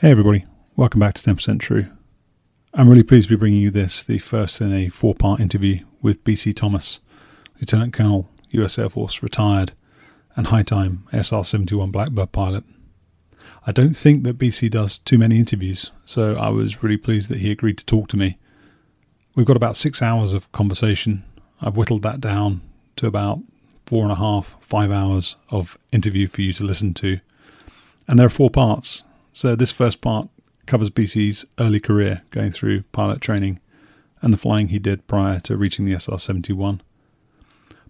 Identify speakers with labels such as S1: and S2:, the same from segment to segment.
S1: Hey, everybody, welcome back to 10% True. I'm really pleased to be bringing you this, the first in a four part interview with BC Thomas, Lieutenant Colonel, US Air Force, retired, and high time SR 71 Blackbird pilot. I don't think that BC does too many interviews, so I was really pleased that he agreed to talk to me. We've got about six hours of conversation. I've whittled that down to about four and a half, five hours of interview for you to listen to. And there are four parts, so this first part covers BC's early career going through pilot training and the flying he did prior to reaching the SR 71.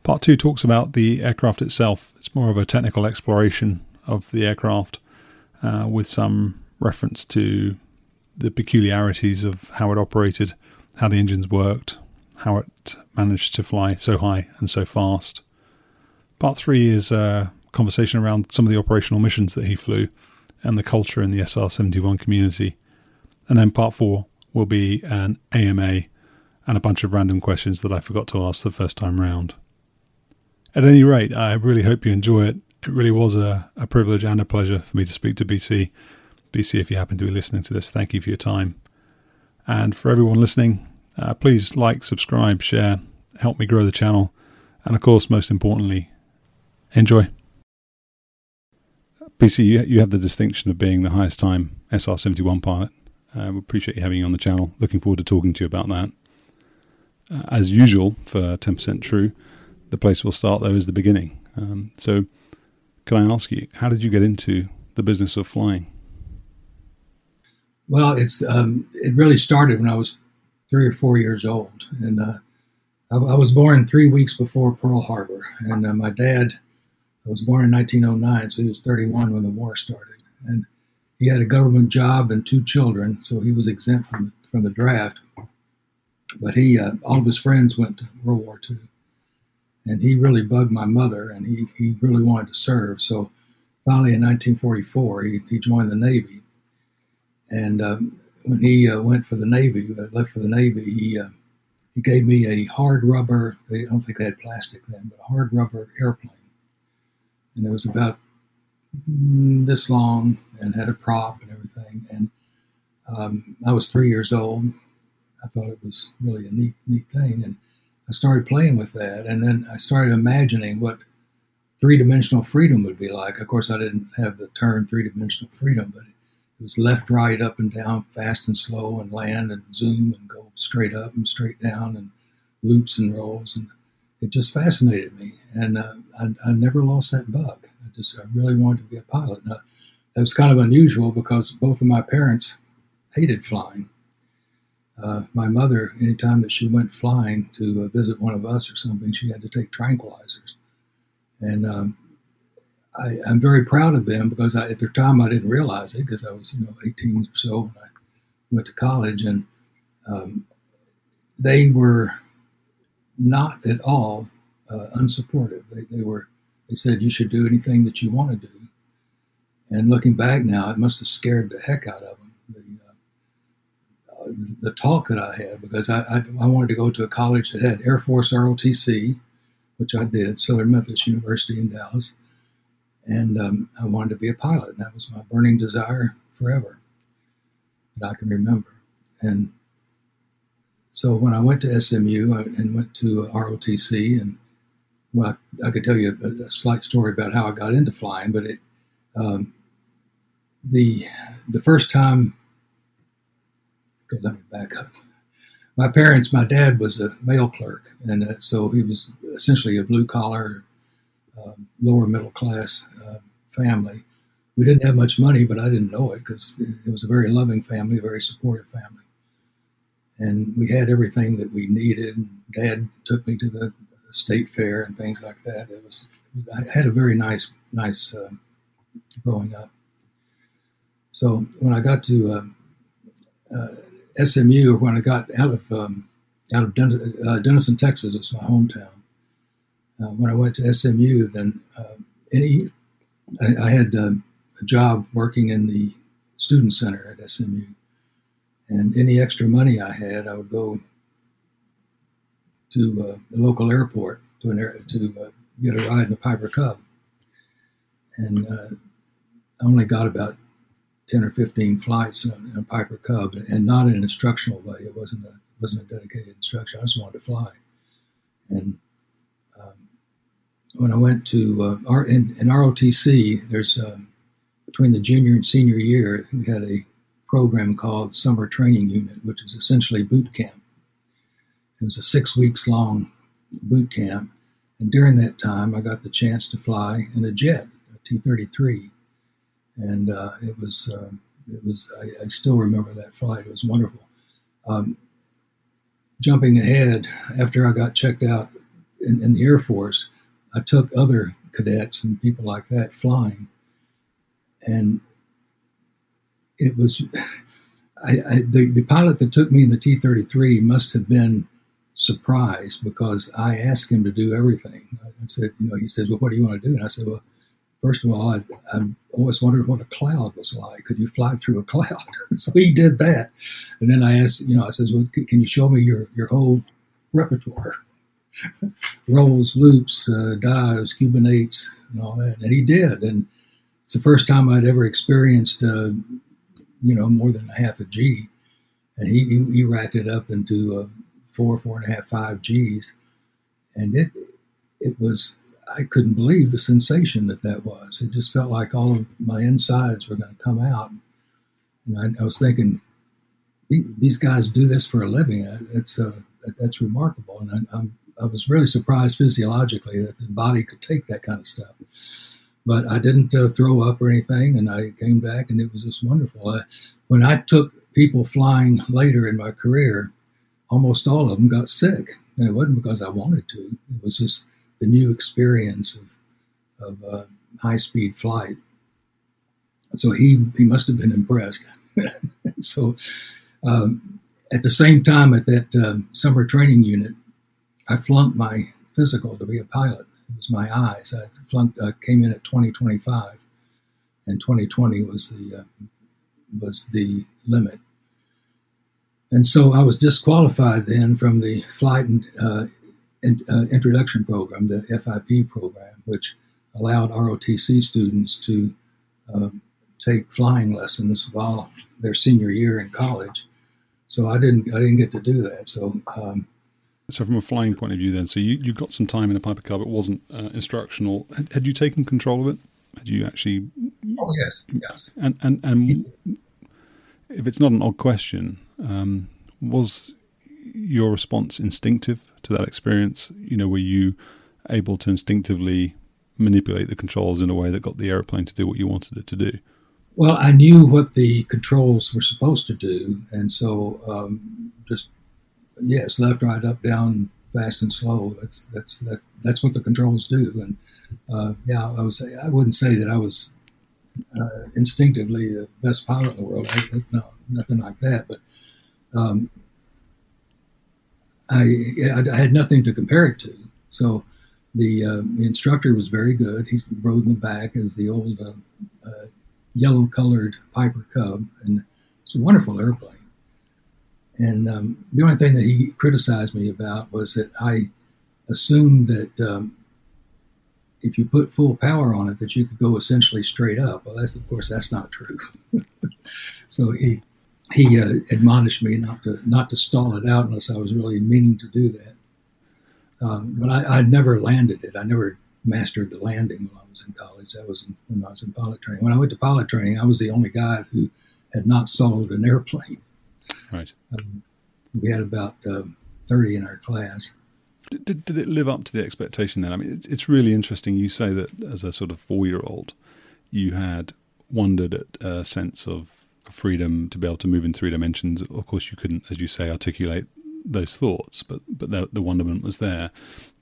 S1: Part 2 talks about the aircraft itself. It's more of a technical exploration of the aircraft uh, with some reference to the peculiarities of how it operated, how the engines worked, how it managed to fly so high and so fast. Part 3 is a conversation around some of the operational missions that he flew and the culture in the SR71 community. And then part four will be an AMA and a bunch of random questions that I forgot to ask the first time round. At any rate, I really hope you enjoy it. It really was a, a privilege and a pleasure for me to speak to BC. BC, if you happen to be listening to this, thank you for your time. And for everyone listening, uh, please like, subscribe, share, help me grow the channel. And of course, most importantly, enjoy. BC, you, you have the distinction of being the highest time SR 71 pilot. Uh, we appreciate you having you on the channel. Looking forward to talking to you about that. Uh, as usual, for 10% true, the place we'll start, though, is the beginning. Um, so, can I ask you, how did you get into the business of flying?
S2: Well, it's um, it really started when I was three or four years old, and uh, I, I, was born three weeks before Pearl Harbor, and uh, my dad I was born in 1909, so he was 31 when the war started. And he had a government job and two children, so he was exempt from, from the draft. But he, uh, all of his friends went to World War II. And he really bugged my mother, and he, he really wanted to serve. So finally, in 1944, he, he joined the Navy. And um, when he uh, went for the Navy, uh, left for the Navy, he uh, he gave me a hard rubber. I don't think they had plastic then, but a hard rubber airplane and it was about this long and had a prop and everything. And um, I was three years old. I thought it was really a neat, neat thing, and I started playing with that. And then I started imagining what three-dimensional freedom would be like. Of course, I didn't have the term three-dimensional freedom, but it was left, right, up and down, fast and slow, and land and zoom and go straight up and straight down, and loops and rolls and it just fascinated me, and uh, I, I, never lost that bug. I just I really wanted to be a pilot. Now, that was kind of unusual because both of my parents hated flying. Uh, my mother, anytime that she went flying to uh, visit one of us or something, she had to take tranquilizers, and um, I, am very proud of them because I, at the time I didn't realize it because I was you know 18 or so when I went to college, and um, they were not at all uh, unsupportive. They, they were they said you should do anything that you want to do. And looking back now, it must have scared the heck out of them. The, uh, uh, the talk that I had because I, I, I wanted to go to a college that had Air Force ROTC, which I did, Southern Methodist University in Dallas, and um, I wanted to be a pilot. And that was my burning desire forever that I can remember. And so when I went to SMU and went to ROTC, and well, I, I could tell you a, a, slight story about how I got into flying, but it um, the the first time. Let me back up. My parents, my dad was a mail clerk, and uh, so he was essentially a blue collar, uh, lower middle class uh, family. We didn't have much money, but I didn't know it because it was a very loving family, a very supportive family and we had everything that we needed. Dad took me to the state fair and things like that. It was I had a very nice nice uh, growing up. So when I got to uh, uh, SMU, or when I got out of um, out of Den- uh, Denison, Texas, it's my hometown. Uh, when I went to SMU, then uh, any I, I had um, a job working in the student center at SMU and any extra money I had, I would go to uh, the local airport to an air, to uh, get a ride in a Piper Cub, and uh, I only got about ten or fifteen flights in a Piper Cub, and not in an instructional way. It wasn't a wasn't a dedicated instruction. I just wanted to fly, and um, when I went to uh, in, in ROTC, there's um, between the junior and senior year, we had a program called Summer Training Unit, which is essentially boot camp. It was a six weeks long boot camp. And during that time, I got the chance to fly in a jet, a T 33. And uh, it was, uh, it was I, I, still remember that flight. It was wonderful. Um, jumping ahead, after I got checked out in, in the Air Force, I took other cadets and people like that flying. And it was I, I, the, the pilot that took me in the T 33 must have been surprised because I asked him to do everything. I said, you know, he says, Well, what do you want to do? And I said, Well, first of all, I, I always wondered what a cloud was like. Could you fly through a cloud? so he did that. And then I asked, you know, I says, Well, can you show me your, your whole repertoire? Rolls, loops, uh, dives, eights, and all that. And he did. And it's the first time I'd ever experienced. Uh, you know, more than a half a G. And he, he, he racked it up into uh, four, four and a half, five Gs. And it, it was, I couldn't believe the sensation that that was. It just felt like all of my insides were going to come out. And I, I, was thinking, these guys do this for a living. It's uh, that's remarkable. And I, I'm, I was really surprised physiologically that the body could take that kind of stuff but I didn't uh, throw up or anything, and I came back, and it was just wonderful. I, when I took people flying later in my career, almost all of them got sick, and it wasn't because I wanted to. It was just the new experience of, of uh, high speed flight. So he he must have been impressed. so um, at the same time, at that uh, summer training unit, I flunked my physical to be a pilot. It was my eyes. I flunked, came in at 2025, and 2020 was the uh, was the limit. And so I was disqualified then from the flight and, uh, uh, introduction program, the FIP program, which allowed ROTC students to um, take flying lessons while their senior year in college. So I didn't I didn't get to do that. So um,
S1: so, from a flying point of view, then, so you, you got some time in a Piper Cub. It wasn't uh, instructional. Had, had, you taken control of it? Had you actually?
S2: Oh yes, yes.
S1: And and and if it's not an odd question, um, was your response instinctive to that experience? You know, were you able to instinctively manipulate the controls in a way that got the aeroplane to do what you wanted it to do?
S2: Well, I knew what the controls were supposed to do, and so um, just yes, left, right, up, down, fast and slow. That's that's that's that's what the controls do. And uh, yeah, I was I wouldn't say that I was uh, instinctively the best pilot in the world. I, no, nothing like that. But um, I, I had nothing to compare it to. So the, uh, the instructor was very good. He rode in the back as the old uh, uh, yellow-colored Piper Cub, and it's a wonderful airplane. And um, the only thing that he criticized me about was that I assumed that um, if you put full power on it, that you could go essentially straight up. Well, that's of course that's not true. so he he uh, admonished me not to not to stall it out unless I was really meaning to do that. Um, but I, would never landed it. I never mastered the landing when I was in college. That was when I was in pilot training. When I went to pilot training, I was the only guy who had not soloed an airplane.
S1: Right. Um,
S2: we had about um, 30 in our class.
S1: Did, did it live up to the expectation then? I mean, it's, it's really interesting. You say that as a sort of four year old, you had wondered at a sense of freedom to be able to move in three dimensions. Of course, you couldn't, as you say, articulate those thoughts, but but the, the wonderment was there.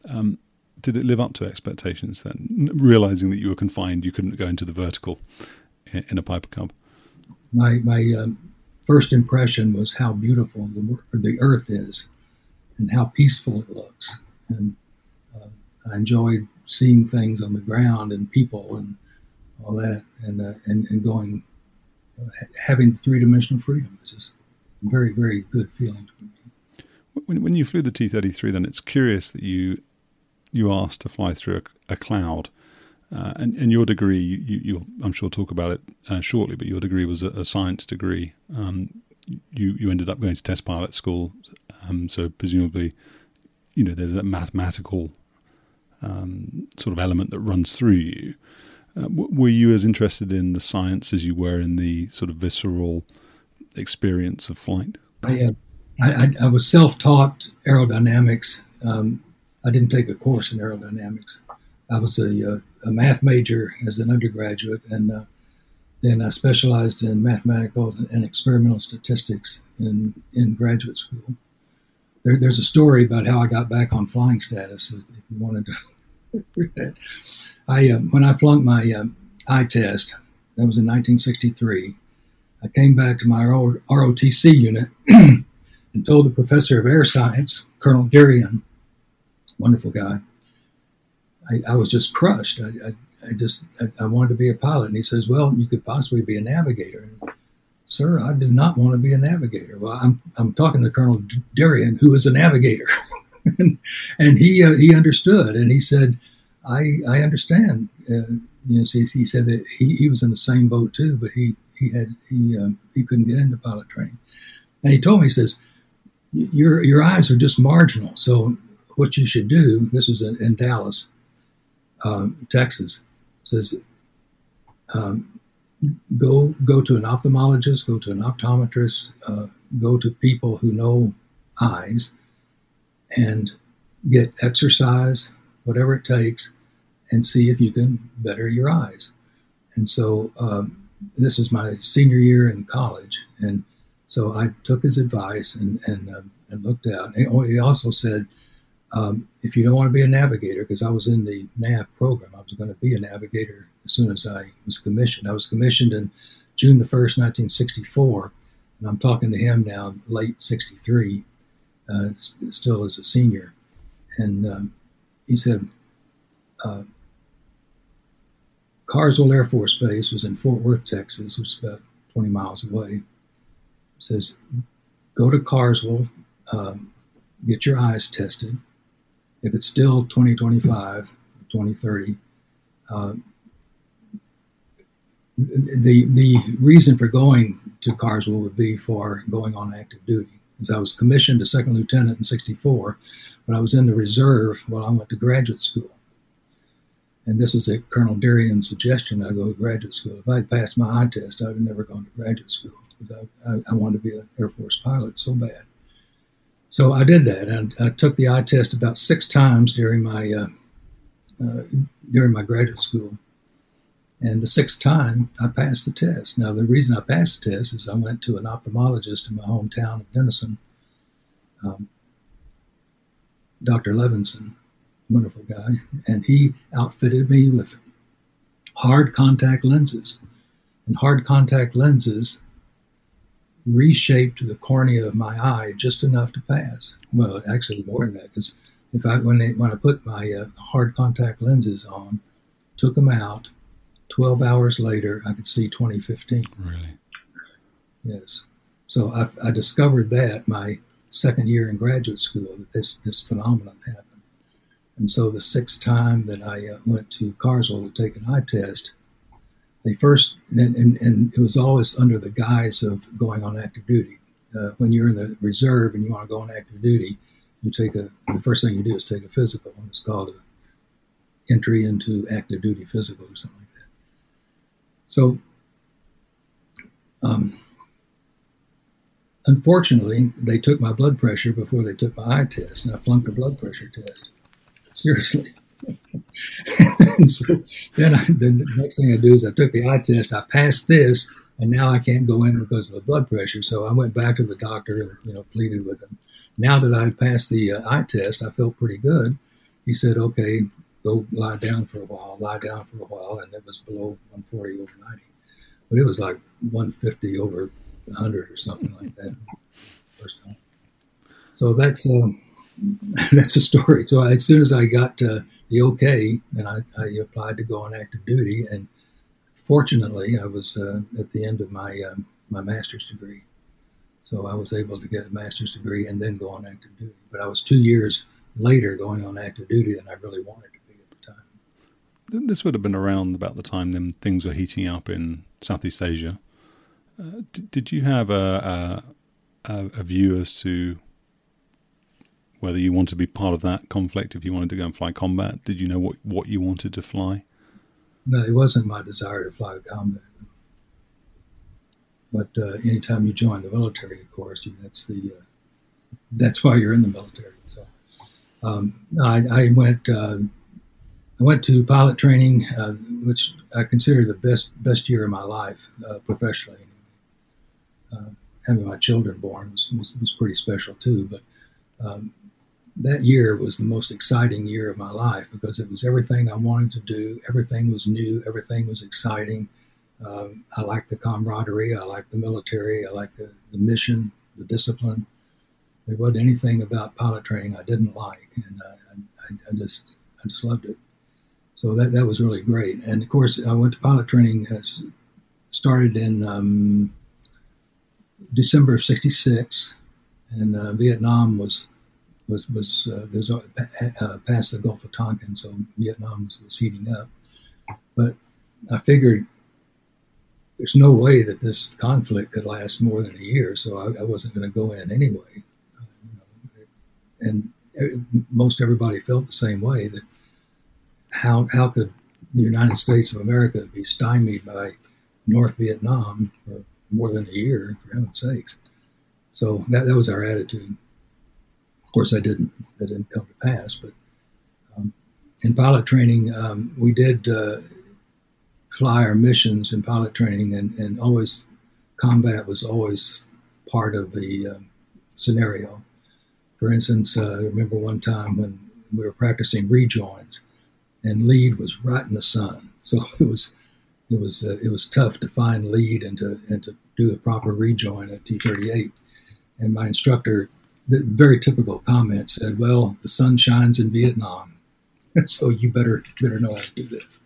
S1: Um, did it live up to expectations then? Realizing that you were confined, you couldn't go into the vertical in, in a Piper Cub.
S2: My my um, first impression was how beautiful the the Earth is, and how peaceful it looks, and uh, I enjoyed seeing things on the ground and people and all that, and uh, and, and going having three dimensional freedom is just a very, very good feeling.
S1: When, when you flew the T 33, then it's curious that you you asked to fly through a, a cloud. Uh, and, and your degree, you, I'm sure, talk about it uh, shortly, but your degree was a, a science degree. Um, you, you ended up going to test pilot school, um, so presumably, you know, there's a mathematical um, sort of element that runs through you. Uh, were you as interested in the science as you were in the sort of visceral experience of flight?
S2: I, uh, I, I, was self-taught aerodynamics. Um, I didn't take a course in aerodynamics. I was a, uh, a math major as an undergraduate, and uh, then I specialized in mathematical and experimental statistics in, in graduate school. There, there's a story about how I got back on flying status, if you wanted to read that. I uh, when I flunked my uh, eye test, that was in 1963. I came back to my old ROTC unit and told the professor of air science, Colonel Darian, wonderful guy. I, I was just crushed. I, I, I just I, wanted to be a pilot, and he says, "Well, you could possibly be a navigator." And, Sir, I do not want to be a navigator. Well, I'm I'm talking to Colonel Darian, who is a navigator, and, and he uh, he understood, and he said I I understand. Uh, you know, he, he said that he, he was in the same boat too, but he he had he um, he couldn't get into pilot training, and he told me he says your your eyes are just marginal. So what you should do. This in, in Dallas, um, Texas. Says um, go go to an ophthalmologist, go to an optometrist, uh, go to people who know eyes, and get exercise, whatever it takes, and see if you can better your eyes. And so um, this was my senior year in college, and so I took his advice and and, uh, and looked out. And he also said, um, if you don't want to be a navigator, because I was in the NAV program, I was going to be a navigator as soon as I was commissioned. I was commissioned in June the first, 1964, and I'm talking to him now, late '63, uh, still as a senior, and um, he said. Uh, Carswell Air Force Base was in Fort Worth, Texas, which is about 20 miles away. It says, go to Carswell, um, get your eyes tested. If it's still 2025, 2030, uh, the the reason for going to Carswell would be for going on active duty. As I was commissioned a second lieutenant in '64, but I was in the reserve while I went to graduate school and this was at Colonel Darian's suggestion I go to graduate school. If I had passed my eye test, I would have never gone to graduate school because I, I, I, wanted to be an Air Force pilot so bad. So I did that, and I took the eye test about six times during my uh, uh, during my graduate school. And the sixth time, I passed the test. Now, the reason I passed the test is I went to an ophthalmologist in my hometown of Denison, um, Dr. Levinson, wonderful guy, and he outfitted me with hard contact lenses. And hard contact lenses reshaped the cornea of my eye just enough to pass. Well, actually more than that, because if I when they, when I put my uh, hard contact lenses on, took them out, twelve hours later I could see 2015.
S1: Really?
S2: Yes. So I, I discovered that my second year in graduate school that this this phenomenon happened. And so the sixth time that I uh, went to Carswell to take an eye test, they first, and, and, and, it was always under the guise of going on active duty. Uh, when you're in the reserve and you want to go on active duty, you take a, the first thing you do is take a physical, and it's called a entry into active duty physical or something like that. So, um, unfortunately, they took my blood pressure before they took my eye test, and I flunked the blood pressure test. Seriously. so then, I, the next thing I do is I took the eye test. I passed this, and now I can't go in because of the blood pressure. So I went back to the doctor and you know pleaded with him. Now that I passed the uh, eye test, I felt pretty good. He said, "Okay, go lie down for a while. Lie down for a while," and it was below 140 over 90, but it was like 150 over 100 or something like that first time. So that's uh, that's a story. So as soon as I got uh, the okay, and I, I, applied to go on active duty, and fortunately, I was uh, at the end of my um, my master's degree, so I was able to get a master's degree and then go on active duty. But I was two years later going on active duty than I really wanted to be at the time.
S1: This would have been around about the time then things were heating up in Southeast Asia. Uh, did, did you have a, a, a view as to whether you want to be part of that conflict if you wanted to go and fly combat? Did you know what, what you wanted to fly?
S2: No, it wasn't my desire to fly combat. But uh, anytime you join the military, of course, that's the uh, that's why you're in the military. So um, I, I, went uh, I went to pilot training, uh, which I consider the best best year of my life uh, professionally. Uh, having my children born was, was, was pretty special too. But um, that year was the most exciting year of my life because it was everything I wanted to do. Everything was new. Everything was exciting. Um, I liked the camaraderie. I liked the military. I liked the, the, mission, the discipline. There wasn't anything about pilot training I didn't like, and uh, I, I, just I just loved it. So that that was really great. And of course, I went to pilot training. As started in um, December of '66, and uh, Vietnam was was was uh, there's uh, past the Gulf of Tonkin, so Vietnam was, was heating up. But I figured there's no way that this conflict could last more than a year, so I, I wasn't going to go in anyway. And most everybody felt the same way that how how could the United States of America be stymied by North Vietnam for more than a year, for heaven's sakes? So that, that was our attitude. Of course, I didn't. That didn't come to pass. But um, in pilot training, um, we did uh, fly our missions in pilot training, and, and always combat was always part of the uh, scenario. For instance, uh, I remember one time when we were practicing rejoins, and lead was right in the sun, so it was it was uh, it was tough to find lead and to and to do a proper rejoin at T38. And my instructor the very typical comment said, "Well, the sun shines in Vietnam, so you better better know how to do this."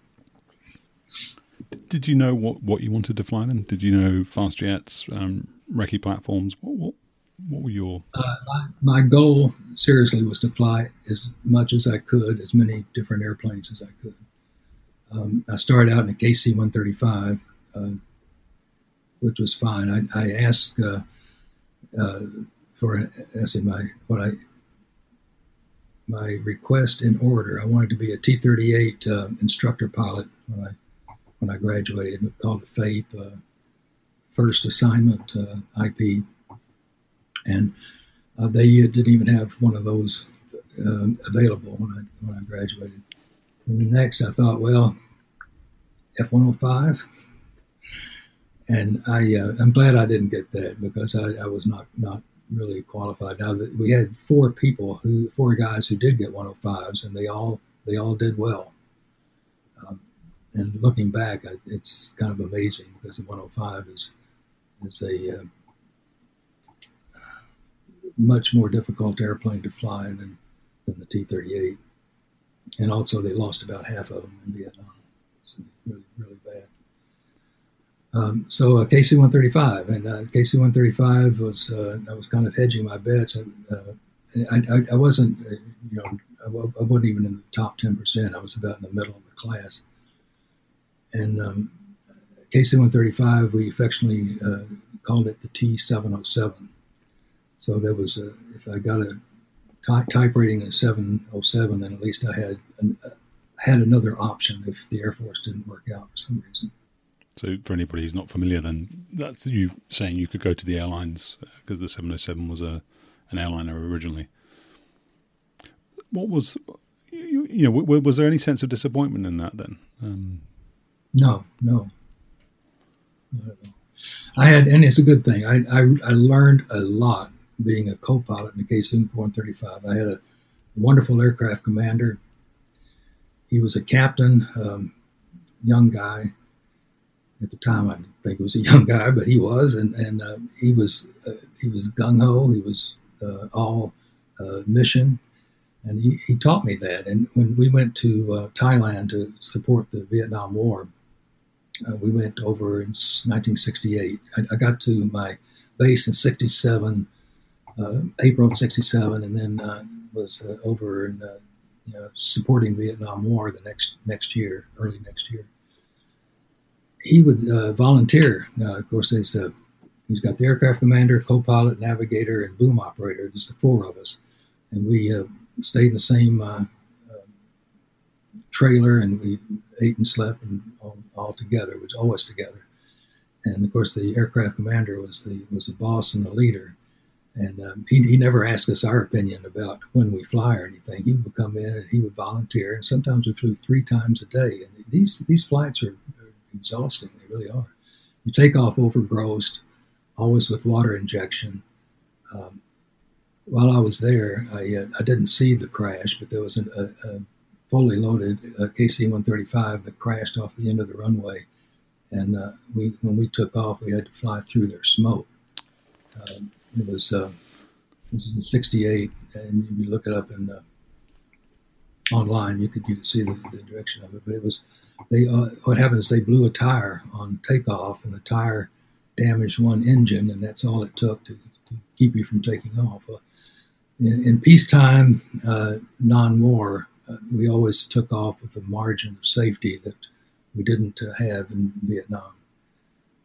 S1: Did you know what, what you wanted to fly then? Did you know fast jets, um, recce platforms? What, what, what were your?
S2: Uh, my, my, goal, seriously, was to fly as much as I could, as many different airplanes as I could. Um, I started out in a KC 135, uh, which was fine. I, I asked uh, uh for as in my what I my request in order. I wanted to be a T-38 uh, instructor pilot when I when I graduated. We called it FAIP, uh, first assignment uh, IP, and uh, they didn't even have one of those um, available when I when I graduated. And next, I thought, well, F-105 and I uh, I'm glad I didn't get that because I, I was not not really qualified. Now we had four people who, four guys who did get 105s, and they all they all did well. Um, and looking back, it's kind of amazing because the 105 is is a uh, much more difficult airplane to fly than than the T-38, and also they lost about half of them in Vietnam. It's really really bad. Um, so uh, KC 135, and uh, KC 135 was uh, I was kind of hedging my bets. Uh, I, I, I, wasn't, uh, you know, I, I, wasn't even in the top 10 percent. I was about in the middle of the class, and um, KC-135, we affectionately uh, called it the T-707. So there was a, if I got a type, type rating of 707, then at least I had an, had another option if the Air Force didn't work out for some reason.
S1: So, for anybody who's not familiar, then that's you saying you could go to the airlines because uh, the 707 was a an airliner originally. What was you, you know was there any sense of disappointment in that then? Um,
S2: no, no. I had, and it's a good thing. I, I, I learned a lot being a co-pilot in the KC-135. I had a wonderful aircraft commander. He was a captain, um, young guy. At the time, I think he was a young guy, but he was, and and uh, he was uh, he was gung ho. He was uh, all uh, mission, and he, he taught me that. And when we went to uh, Thailand to support the Vietnam War, uh, we went over in 1968. I, I, got to my base in 67, uh, April of 67, and then was over in you know, supporting Vietnam War the next next year, early next year. He would uh, volunteer. Now, of course, he's, he's got the aircraft commander, co-pilot, navigator, and boom operator. There's the four of us, and we stayed in the same trailer, and we ate and slept and all, all together. It was always together. And of course, the aircraft commander was the was the boss and the leader. And um, he, he never asked us our opinion about when we fly or anything. He would come in and he would volunteer. And sometimes we flew three times a day. And these these flights are exhausting. They really are. You take off overgrossed, always with water injection. Um, while I was there, I, uh, I didn't see the crash, but there was a, a, fully loaded uh, KC-135 that crashed off the end of the runway, and uh, we when we took off, we had to fly through their smoke. Um, it was uh, is in '68, and if you look it up in the, online, you could you could see the, the direction of it. But it was they uh, what happened is they blew a tire on takeoff, and the tire damaged one engine, and that's all it took to, to keep you from taking off. Uh, in, in, peacetime, uh, non-war, uh, we always took off with a margin of safety that we didn't uh, have in Vietnam.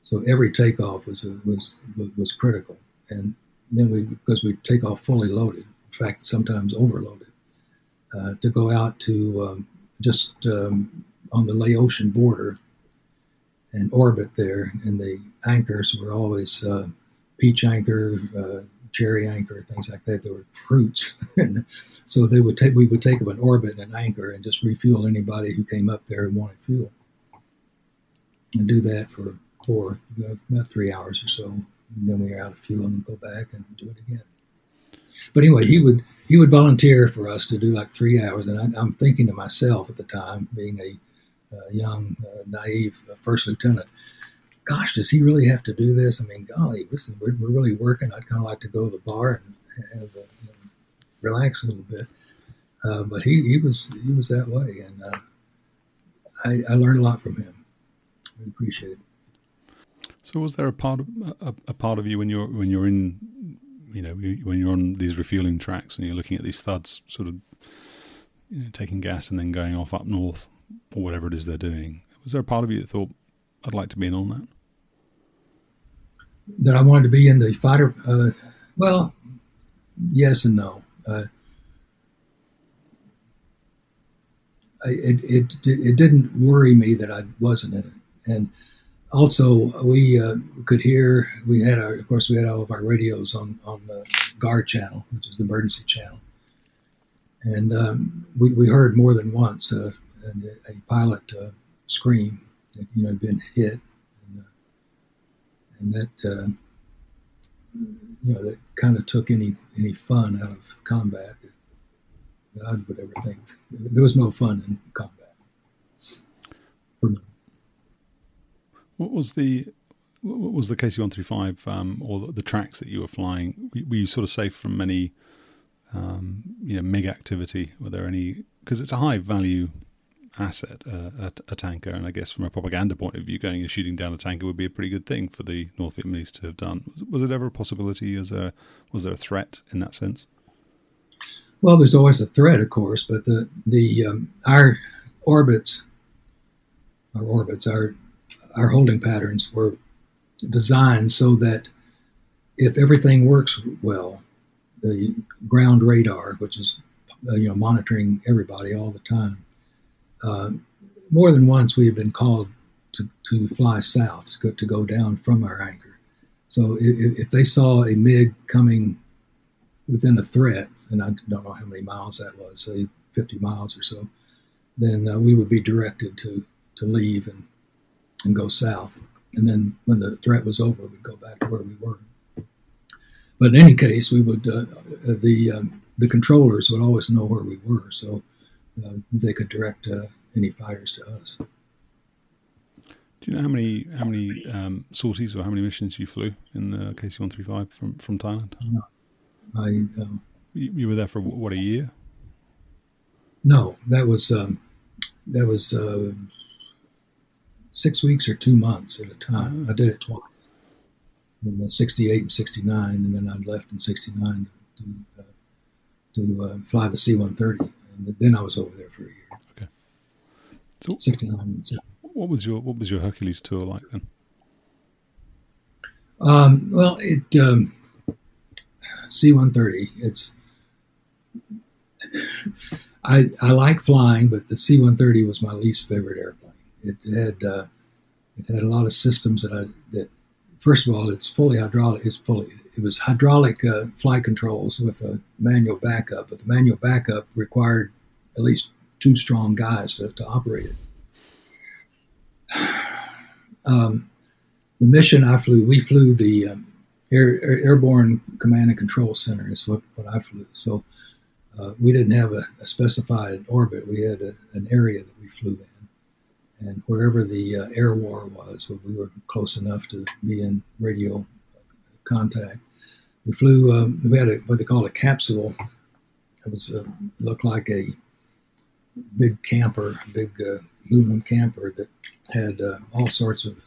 S2: So every takeoff was a, was was critical, and then we because we take off fully loaded, in fact sometimes overloaded, uh, to go out to um, just um, on the Laotian border and orbit there, and the anchors were always uh, peach anchor, uh, cherry anchor, things like that. They were fruits, and so they would take we would take up an orbit and an anchor and just refuel anybody who came up there and wanted fuel, and do that for you about three hours or so. And then we were out of fuel and go back and do it again. But anyway, he would he would volunteer for us to do like three hours, and I, am thinking to myself at the time, being a young, uh, naive uh, first lieutenant, gosh, does he really have to do this? I mean, golly, this is we're, we're really working. I'd kind of like to go to the bar and have a, relax a little bit. Uh, but he, he was he was that way, and uh, I, I learned a lot from him. I appreciate it.
S1: So, was there a part of a, a, part of you when you're when you're in, you know, when you're on these refueling tracks and you're looking at these thuds, sort of, you know, taking gas and then going off up north or whatever it is they're doing? Was there a part of you that thought, "I'd like to be in on that"?
S2: that I wanted to be in the fighter. Uh, well, yes and no. Uh, it, it it didn't worry me that I wasn't in it, and also we uh, could hear. We had our, of course, we had all of our radios on on the guard channel, which is the emergency channel, and um, we we heard more than once uh, a, a pilot uh, scream that you know been hit and that uh, you know that kind of took any any fun out of combat that I would ever think. There was no fun in combat for me.
S1: What was the what was the KC one three five um, or the tracks that you were flying? Were you sort of safe from any um, you know MiG activity? Were there any because it's a high value asset, uh, a, a, tanker. And I guess from a propaganda point of view, going and shooting down a tanker would be a pretty good thing for the North Vietnamese to have done. Was, it ever a possibility? As a was there a threat in that sense?
S2: Well, there's always a threat, of course, but the the um, our orbits, our orbits, our our holding patterns were designed so that if everything works well, the ground radar, which is uh, you know monitoring everybody all the time, uh, more than once we have been called to, to fly south to go, to go down from our anchor. So if, if they saw a MiG coming within a threat, and I don't know how many miles that was, say 50 miles or so, then uh, we would be directed to to leave and and go south. And then when the threat was over, we'd go back to where we were. But in any case, we would uh, the um, the controllers would always know where we were, so uh, they could direct uh, any fighters to us.
S1: Do you know how many how many um, sorties or how many missions you flew in the KC one three five from from Thailand?
S2: No, I. Um,
S1: you, you, were there for what a year?
S2: No, that was um, that was uh, six weeks or two months at a time. Oh. I did it twice, in '68 and '69, and then I left in '69 to uh, to uh, fly the C-130, and then I was over there for a year.
S1: Okay.
S2: So '69 and '70.
S1: What was your What was your Hercules tour like then?
S2: Um, well, it um, C-130. It's I, I like flying, but the C-130 was my least favorite airplane. It had uh, it had a lot of systems that I that first of all it's fully hydraulic. It's fully it was hydraulic uh, flight controls with a manual backup, but the manual backup required at least two strong guys to, to operate it. Um, the mission I flew, we flew the um, Air, Air, Airborne Command and Control Center is what, what I flew. So uh, we didn't have a, a, specified orbit. We had a, an area that we flew in. And wherever the uh, air war was, we were close enough to be in radio contact. We flew, um, we had a, what they call a capsule. It was uh, looked like a big camper, big uh, aluminum camper that had uh, all sorts of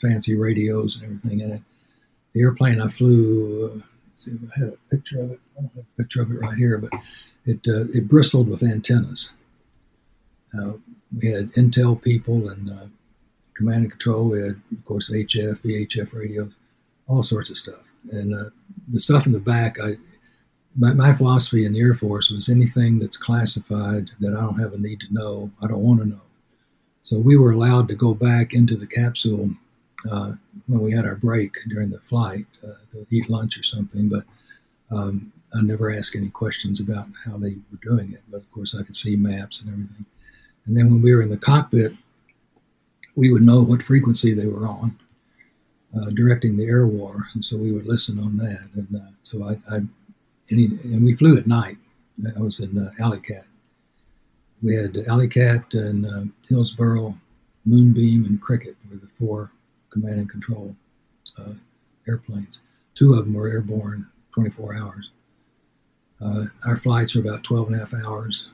S2: fancy radios and everything in it. The airplane I flew, uh, see if I had a picture of it. I don't have a picture of it right here, but it uh, it bristled with antennas. Uh, we had Intel people and command and control. We had, of course, HF, VHF radios, all sorts of stuff. And uh, the stuff in the back, I my, my, philosophy in the Air Force was anything that's classified that I don't have a need to know, I don't want to know. So we were allowed to go back into the capsule uh, when we had our break during the flight uh, to eat lunch or something. But um, I never asked any questions about how they were doing it. But of course, I could see maps and everything. And then when we were in the cockpit, we would know what frequency they were on, uh, directing the air war, and so we would listen on that. And uh, so I, I and, he, and, we flew at night. I was in uh, Alley Cat. We had Alley Cat and uh, Hillsboro, Moonbeam, and Cricket were the four command and control uh, airplanes. Two of them were airborne 24 hours. Uh, our flights are about 12 and a half hours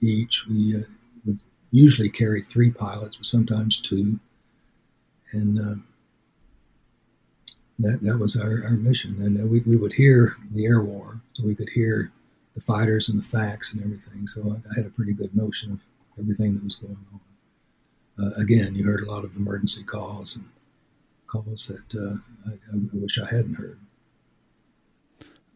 S2: each. We uh, would usually carry three pilots, but sometimes two. And that, that was our, our mission. And uh, we, we would hear the air war, so we could hear the fighters and the FACs and everything. So I, I had a pretty good notion of everything that was going on. Uh, again, you heard a lot of emergency calls and calls that uh, I, I, wish I hadn't heard.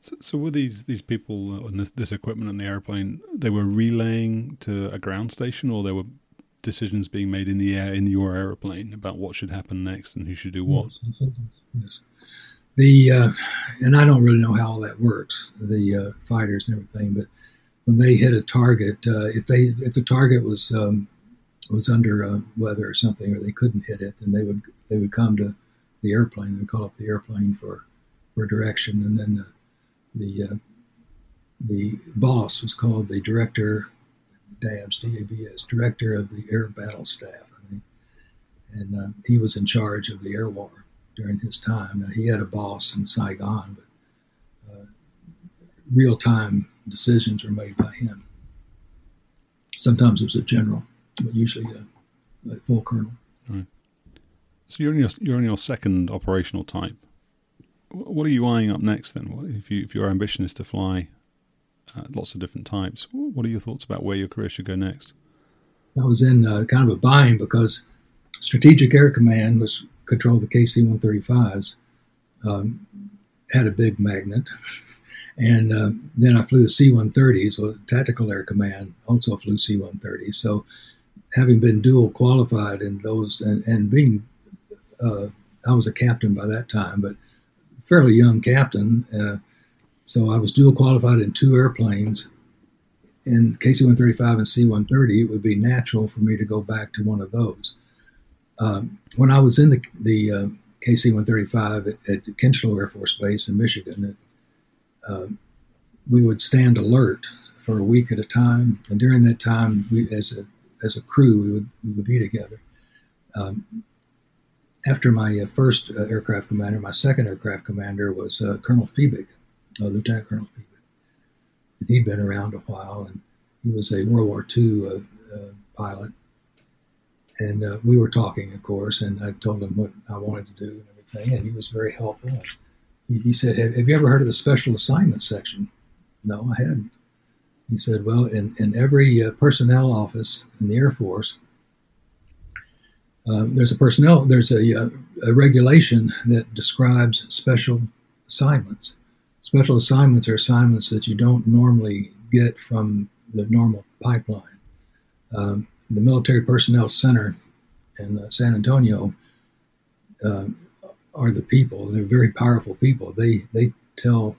S1: So, so were these these people uh, and this, this equipment on the airplane? They were relaying to a ground station, or there were decisions being made in the air in your airplane about what should happen next and who should do what.
S2: Yes, yes. The uh, and I don't really know how all that works, the uh, fighters and everything, but when they hit a target, uh, if they if the target was um, was under uh, weather or something, or they couldn't hit it, then they would they would come to the airplane. They would call up the airplane for for direction, and then the the uh, the boss was called the director, DABS, D-A-B-S, director of the Air Battle Staff, I mean, and uh, he was in charge of the air war during his time. Now, he had a boss in Saigon, but uh, real time decisions were made by him. Sometimes it was a general, but usually a, a full colonel.
S1: Right. So you're in your you're in your second operational type what are you eyeing up next then? If you if your ambition is to fly uh, lots of different types, what are your thoughts about where your career should go next?
S2: I was in uh, kind of a bind because Strategic Air Command, was controlled the KC-135s, um, had a big magnet. And uh, then I flew the C-130s. Well, Tactical Air Command also flew C-130s. So, having been dual qualified in those, and, and being, uh, I was a captain by that time, but fairly young captain. Uh, so I was dual qualified in two airplanes. In KC-135 and C-130, it would be natural for me to go back to one of those. Um, when I was in the, the uh, KC-135 at, at Kincheloe Air Force Base in Michigan, it, uh, we would stand alert for a week at a time, and during that time, we, as a as a crew, we would we would be together. Um, after my uh, first uh, aircraft commander, my second aircraft commander was uh, Colonel Fiebig, uh, Lieutenant Colonel Fiebig. And he'd been around a while, and he was a World War II uh, uh, pilot. And we were talking, of course, and I told him what I wanted to do and everything, and he was very helpful. He, he said, have, have, you ever heard of the Special Assignment Section?" No, I hadn't. He said, "Well, in in every personnel office in the Air Force, um, there's a personnel, there's a, uh, a, regulation that describes special assignments. Special assignments are assignments that you don't normally get from the normal pipeline. Um, the Military Personnel Center in uh, San Antonio uh, are the people. They're very powerful people. They they tell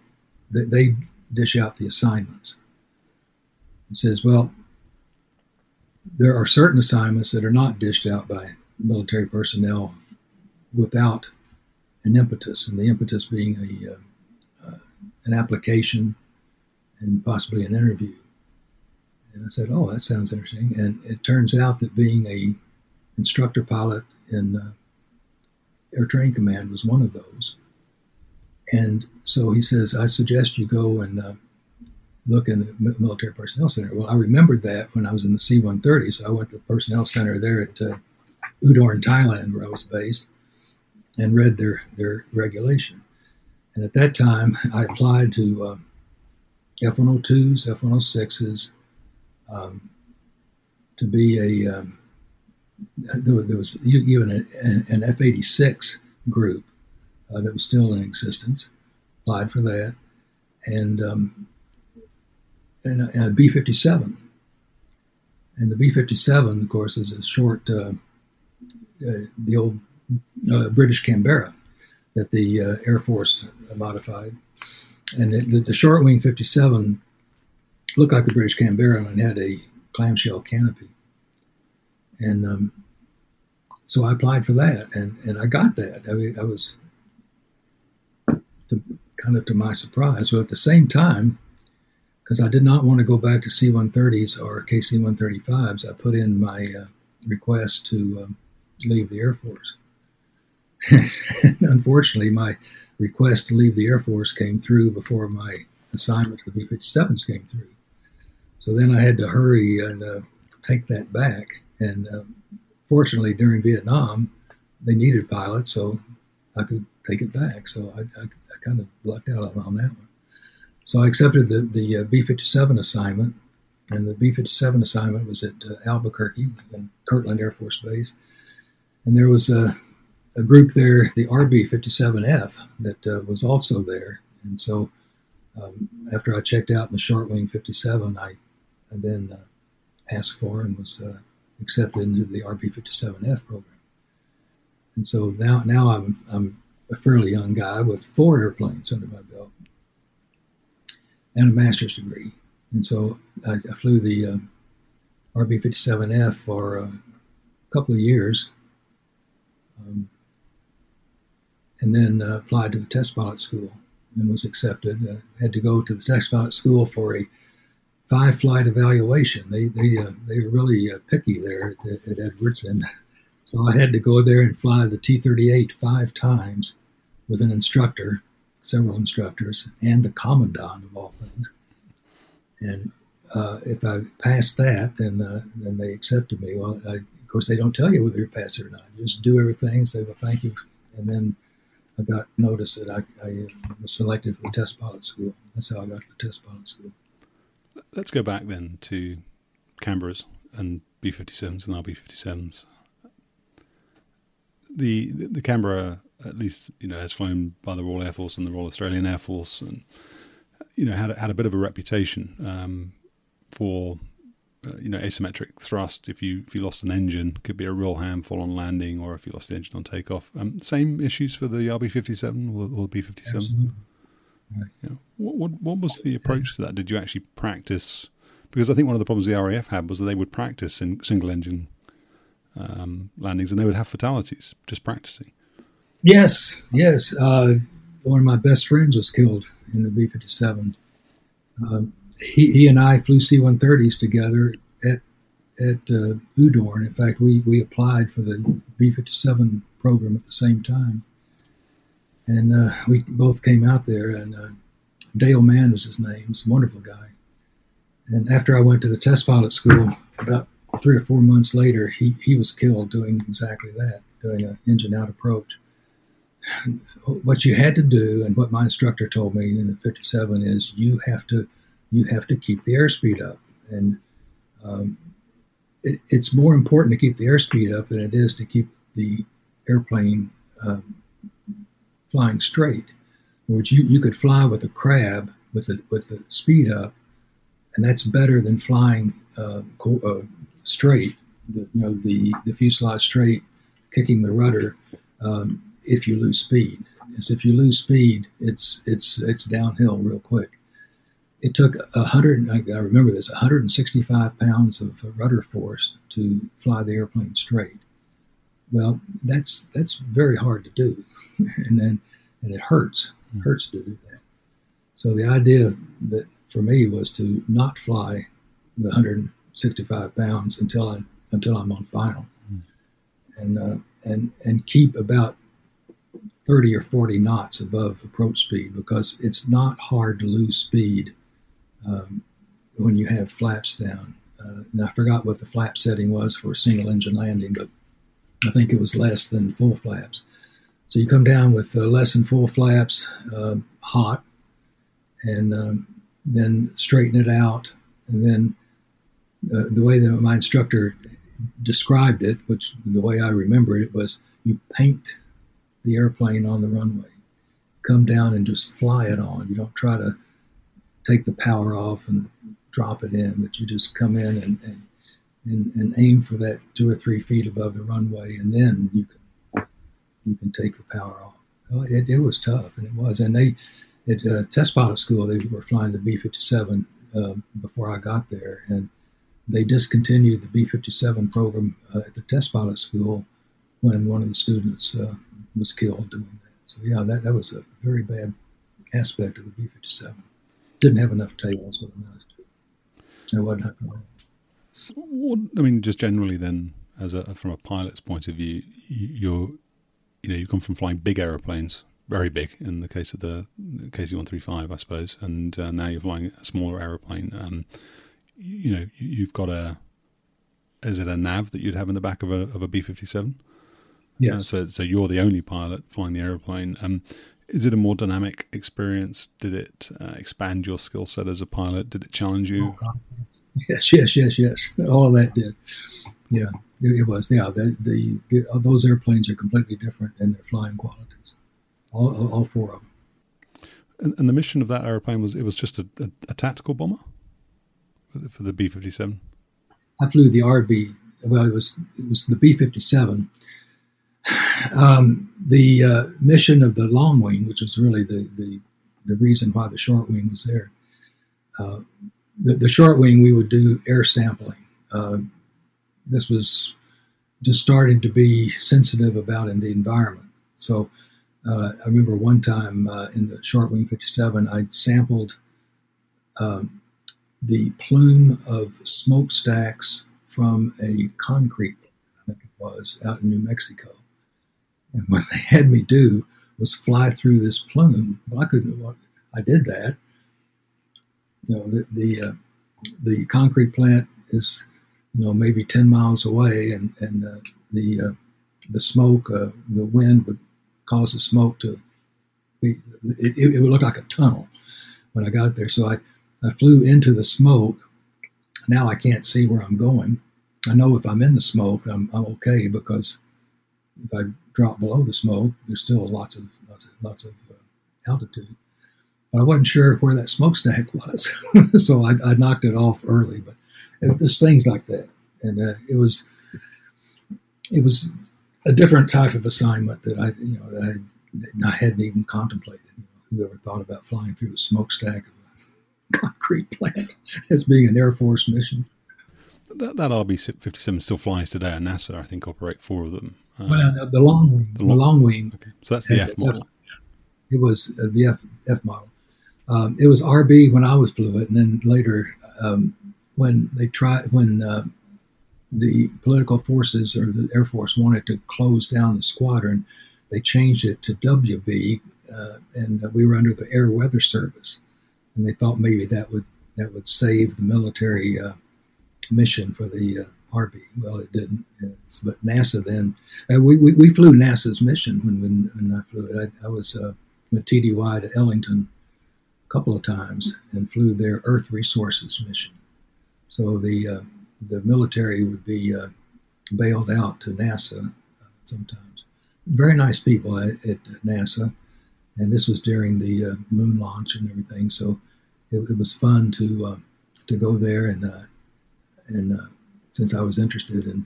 S2: they, they dish out the assignments. It says, well, there are certain assignments that are not dished out by military personnel without an impetus, and the impetus being a uh, uh, an application and possibly an interview. And I said, "Oh, that sounds interesting." And it turns out that being a instructor pilot in uh, Air Training Command was one of those. And so he says, "I suggest you go and uh, look in the Military Personnel Center." Well, I remembered that when I was in the C-130, so I went to the Personnel Center there at uh, Udorn in Thailand, where I was based, and read their, their regulation. And at that time, I applied to uh, F-102s, F-106s, um, to be a um, there, there, was even an, an F-86 group uh, that was still in existence. Applied for that, and um, and a B-57. And the B-57, of course, is a short uh, uh, the old uh, British Canberra that the uh, Air Force modified. And the, the, short wing 57 looked like the British Canberra and had a clamshell canopy. And um, so I applied for that, and, and I got that. I mean, I was to, kind of to my surprise, but at the same time, because I did not want to go back to C-130s or KC-135s, I put in my uh, request to um, leave the Air Force. unfortunately, my request to leave the Air Force came through before my assignment to the B 57s came through. So then I had to hurry and uh, take that back. And uh, fortunately, during Vietnam, they needed pilots, so I could take it back. So I, I, I kind of lucked out on that one. So I accepted the, the uh, B 57 assignment, and the B 57 assignment was at uh, Albuquerque and Kirtland Air Force Base and there was a, a group there, the RB 57F, that uh, was also there. And so um, after I checked out in the short wing 57, I, I then uh, asked for and was uh, accepted into the RB 57F program. And so now, now I'm, I'm a fairly young guy with four airplanes under my belt and a master's degree. And so I, I flew the uh, RB 57F for a couple of years um, and then uh, applied to the test pilot school and was accepted. Uh, had to go to the test pilot school for a five flight evaluation. They they uh, they were really uh, picky there at, at, Edwards, and so I had to go there and fly the T-38 five times with an instructor, several instructors, and the commandant of all things. And uh, if I passed that, then uh, then they accepted me. Well, I of course, they don't tell you whether you're passed or not. You just do everything, say, well, thank you. And then I got notice that I, I was selected for test pilot school. That's how I got to test pilot school.
S1: Let's go back then to Canberras and B 57s and RB 57s. the the Canberra, at least you know, has flown by the Royal Air Force and the Royal Australian Air Force, and you know had had a bit of a reputation um, for uh, you know asymmetric thrust. If you if you lost an engine, could be a real handful on landing, or if you lost the engine on takeoff. Um, same issues for the RB fifty seven or, or the B fifty seven. What, what what was the approach to that? Did you actually practice? Because I think one of the problems the RAF had was that they would practice in single engine um, landings and they would have fatalities just practicing.
S2: Yes, yes. Uh, one of my best friends was killed in the B 57. Um, he, he and I flew C 130s together at at uh, UDORN. In fact, we, we applied for the B 57 program at the same time. And uh, we both came out there, and uh, Dale Mann was his name. He's a wonderful guy. And after I went to the test pilot school, about three or four months later, he, he was killed doing exactly that, doing an engine out approach. What you had to do, and what my instructor told me in the 57 is you have to you have to keep the airspeed up, and um, it, it's more important to keep the airspeed up than it is to keep the airplane um, flying straight. Which you, you could fly with a crab with the with the speed up, and that's better than flying uh, co- uh, straight, the, you know, the, the fuselage straight, kicking the rudder, um, if you lose speed. As if you lose speed, it's it's it's downhill real quick. It took a hundred. I remember this: 165 pounds of rudder force to fly the airplane straight. Well, that's that's very hard to do, and then and it hurts. It hurts to do that. So the idea that for me was to not fly the 165 pounds until I until I'm on final, mm. and uh, and and keep about 30 or 40 knots above approach speed because it's not hard to lose speed um, when you have flaps down. Uh, and I forgot what the flap setting was for a single engine landing, but I think it was less than full flaps. So you come down with uh, less than full flaps, uh, hot, and um, then straighten it out, and then uh, the way that my instructor described it, which the way I remember it, was you paint the airplane on the runway, come down and just fly it on. You don't try to take the power off and drop it in, but you just come in and, and, and, and aim for that two or three feet above the runway, and then you can you can take the power off. Well, it, it was tough, and it was. And they at uh, test pilot school they were flying the B fifty seven uh, before I got there, and they discontinued the B 57 program uh, at the test pilot school when one of the students uh, was killed doing that. So, yeah, that, that was a very bad aspect of the B 57. Didn't have enough tails what it to. It wasn't happening.
S1: I mean, just generally, then, as a, from a pilot's point of view, you're, you know, you come from flying big aeroplanes, very big in the case of the KC-135, I suppose, and uh, now you're flying a smaller aeroplane. Um, you know, you've got a is it a nav that you'd have in the back of a of a B fifty seven?
S2: Yeah. Uh,
S1: so so you're the only pilot flying the aeroplane. Um, is it a more dynamic experience? Did it uh, expand your skill set as a pilot? Did it challenge you?
S2: Oh, yes, yes, yes, yes. All of that did. Yeah, it, it was. Yeah, the, the, the, those airplanes are completely different in their flying qualities. All, all, four of them.
S1: And, and, the mission of that airplane was it was just a, a, a tactical bomber for the B fifty seven?
S2: I flew the RB. Well, it was it was the B fifty seven. The uh, mission of the long wing, which was really the, the, the reason why the short wing was there. Uh, the, the, short wing, we would do air sampling. Uh, this was just starting to be sensitive about in the environment. So uh, I remember one time uh, in the short wing 57, I sampled um, the plume of smokestacks from a concrete, I think it was, out in New Mexico. And what they had me do was fly through this plume. Well, I couldn't. I did that. You know, the the, uh, the concrete plant is, you know, maybe ten miles away, and and uh, the uh, the smoke, uh, the wind would cause the smoke to be. It, it, would look like a tunnel when I got there. So I I flew into the smoke. Now I can't see where I'm going. I know if I'm in the smoke, I'm, I'm okay because if I drop below the smoke. There's still lots of lots of lots of uh, altitude, but I wasn't sure where that smokestack was, so I, I, knocked it off early. But it, things like that, and uh, it was it was a different type of assignment that I you know I, I hadn't even contemplated. Who ever thought about flying through a smokestack of a concrete plant as being an Air Force mission?
S1: That, that RB 57 still flies today, and NASA, I think, operate four of them.
S2: Uh, well, no, the long, the long, the long wing.
S1: Okay. So that's the F model.
S2: It was uh, the F, F model. Um, it was RB when I was flew it, and then later um, when they tried when uh, the political forces or the Air Force wanted to close down the squadron, they changed it to WB, uh, and we were under the Air Weather Service, and they thought maybe that would that would save the military uh, mission for the uh, Well, it didn't. It's, but NASA then, uh, we, we, we, flew NASA's mission when, when, when I flew it. I, I was uh, with TDY to Ellington a couple of times and flew their Earth Resources mission. So the uh, the military would be uh, bailed out to NASA uh, sometimes. Very nice people at, at, NASA, and this was during the uh, moon launch and everything. So it, it was fun to to go there and and uh, since I was interested in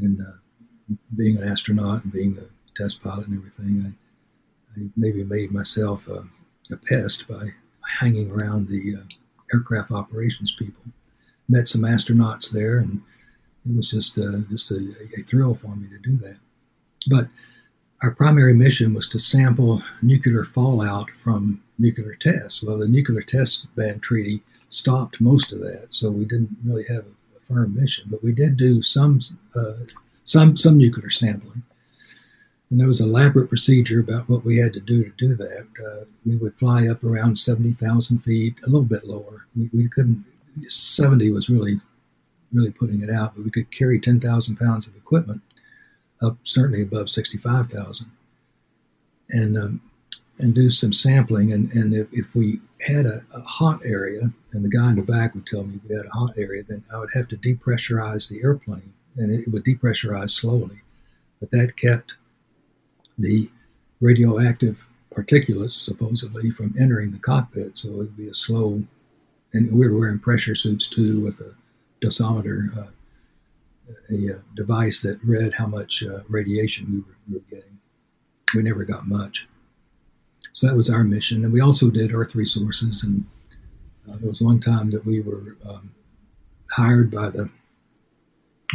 S2: in uh, being an astronaut and being a test pilot and everything, I, I maybe made myself a, a pest by hanging around the uh, aircraft operations people. Met some astronauts there, and it was just uh, just a, a thrill for me to do that. But our primary mission was to sample nuclear fallout from nuclear tests. Well, the nuclear test ban treaty stopped most of that, so we didn't really have firm mission, but we did do some uh, some some nuclear sampling, and there was an elaborate procedure about what we had to do to do that. Uh, we would fly up around seventy thousand feet, a little bit lower. We, we couldn't. Seventy was really really putting it out, but we could carry ten thousand pounds of equipment up certainly above sixty five thousand, and um, and do some sampling. And, and if, if we had a, a, hot area, and the guy in the back would tell me we had a hot area, then I would have to depressurize the airplane, and it would depressurize slowly. But that kept the radioactive particulates supposedly from entering the cockpit, so it would be a slow. And we were wearing pressure suits too, with a dosimeter, uh, a, a, device that read how much uh, radiation we were, we were getting. We never got much. So that was our mission. And we also did Earth Resources. And uh, there was one time that we were um, hired by the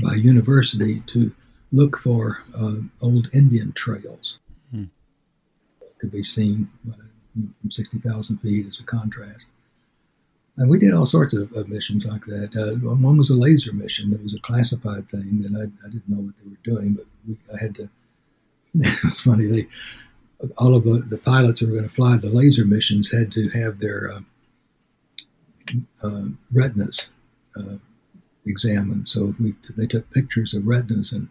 S2: by university to look for uh, old Indian trails. Hmm. Could be seen uh, from 60,000 feet as a contrast. And we did all sorts of, of missions like that. Uh, one was a laser mission that was a classified thing that I, I didn't know what they were doing, but we, I had to. it was funny. They all of the, the pilots who were going to fly the laser missions had to have their uh, uh, retinas uh, examined. So we, they took pictures of retinas, and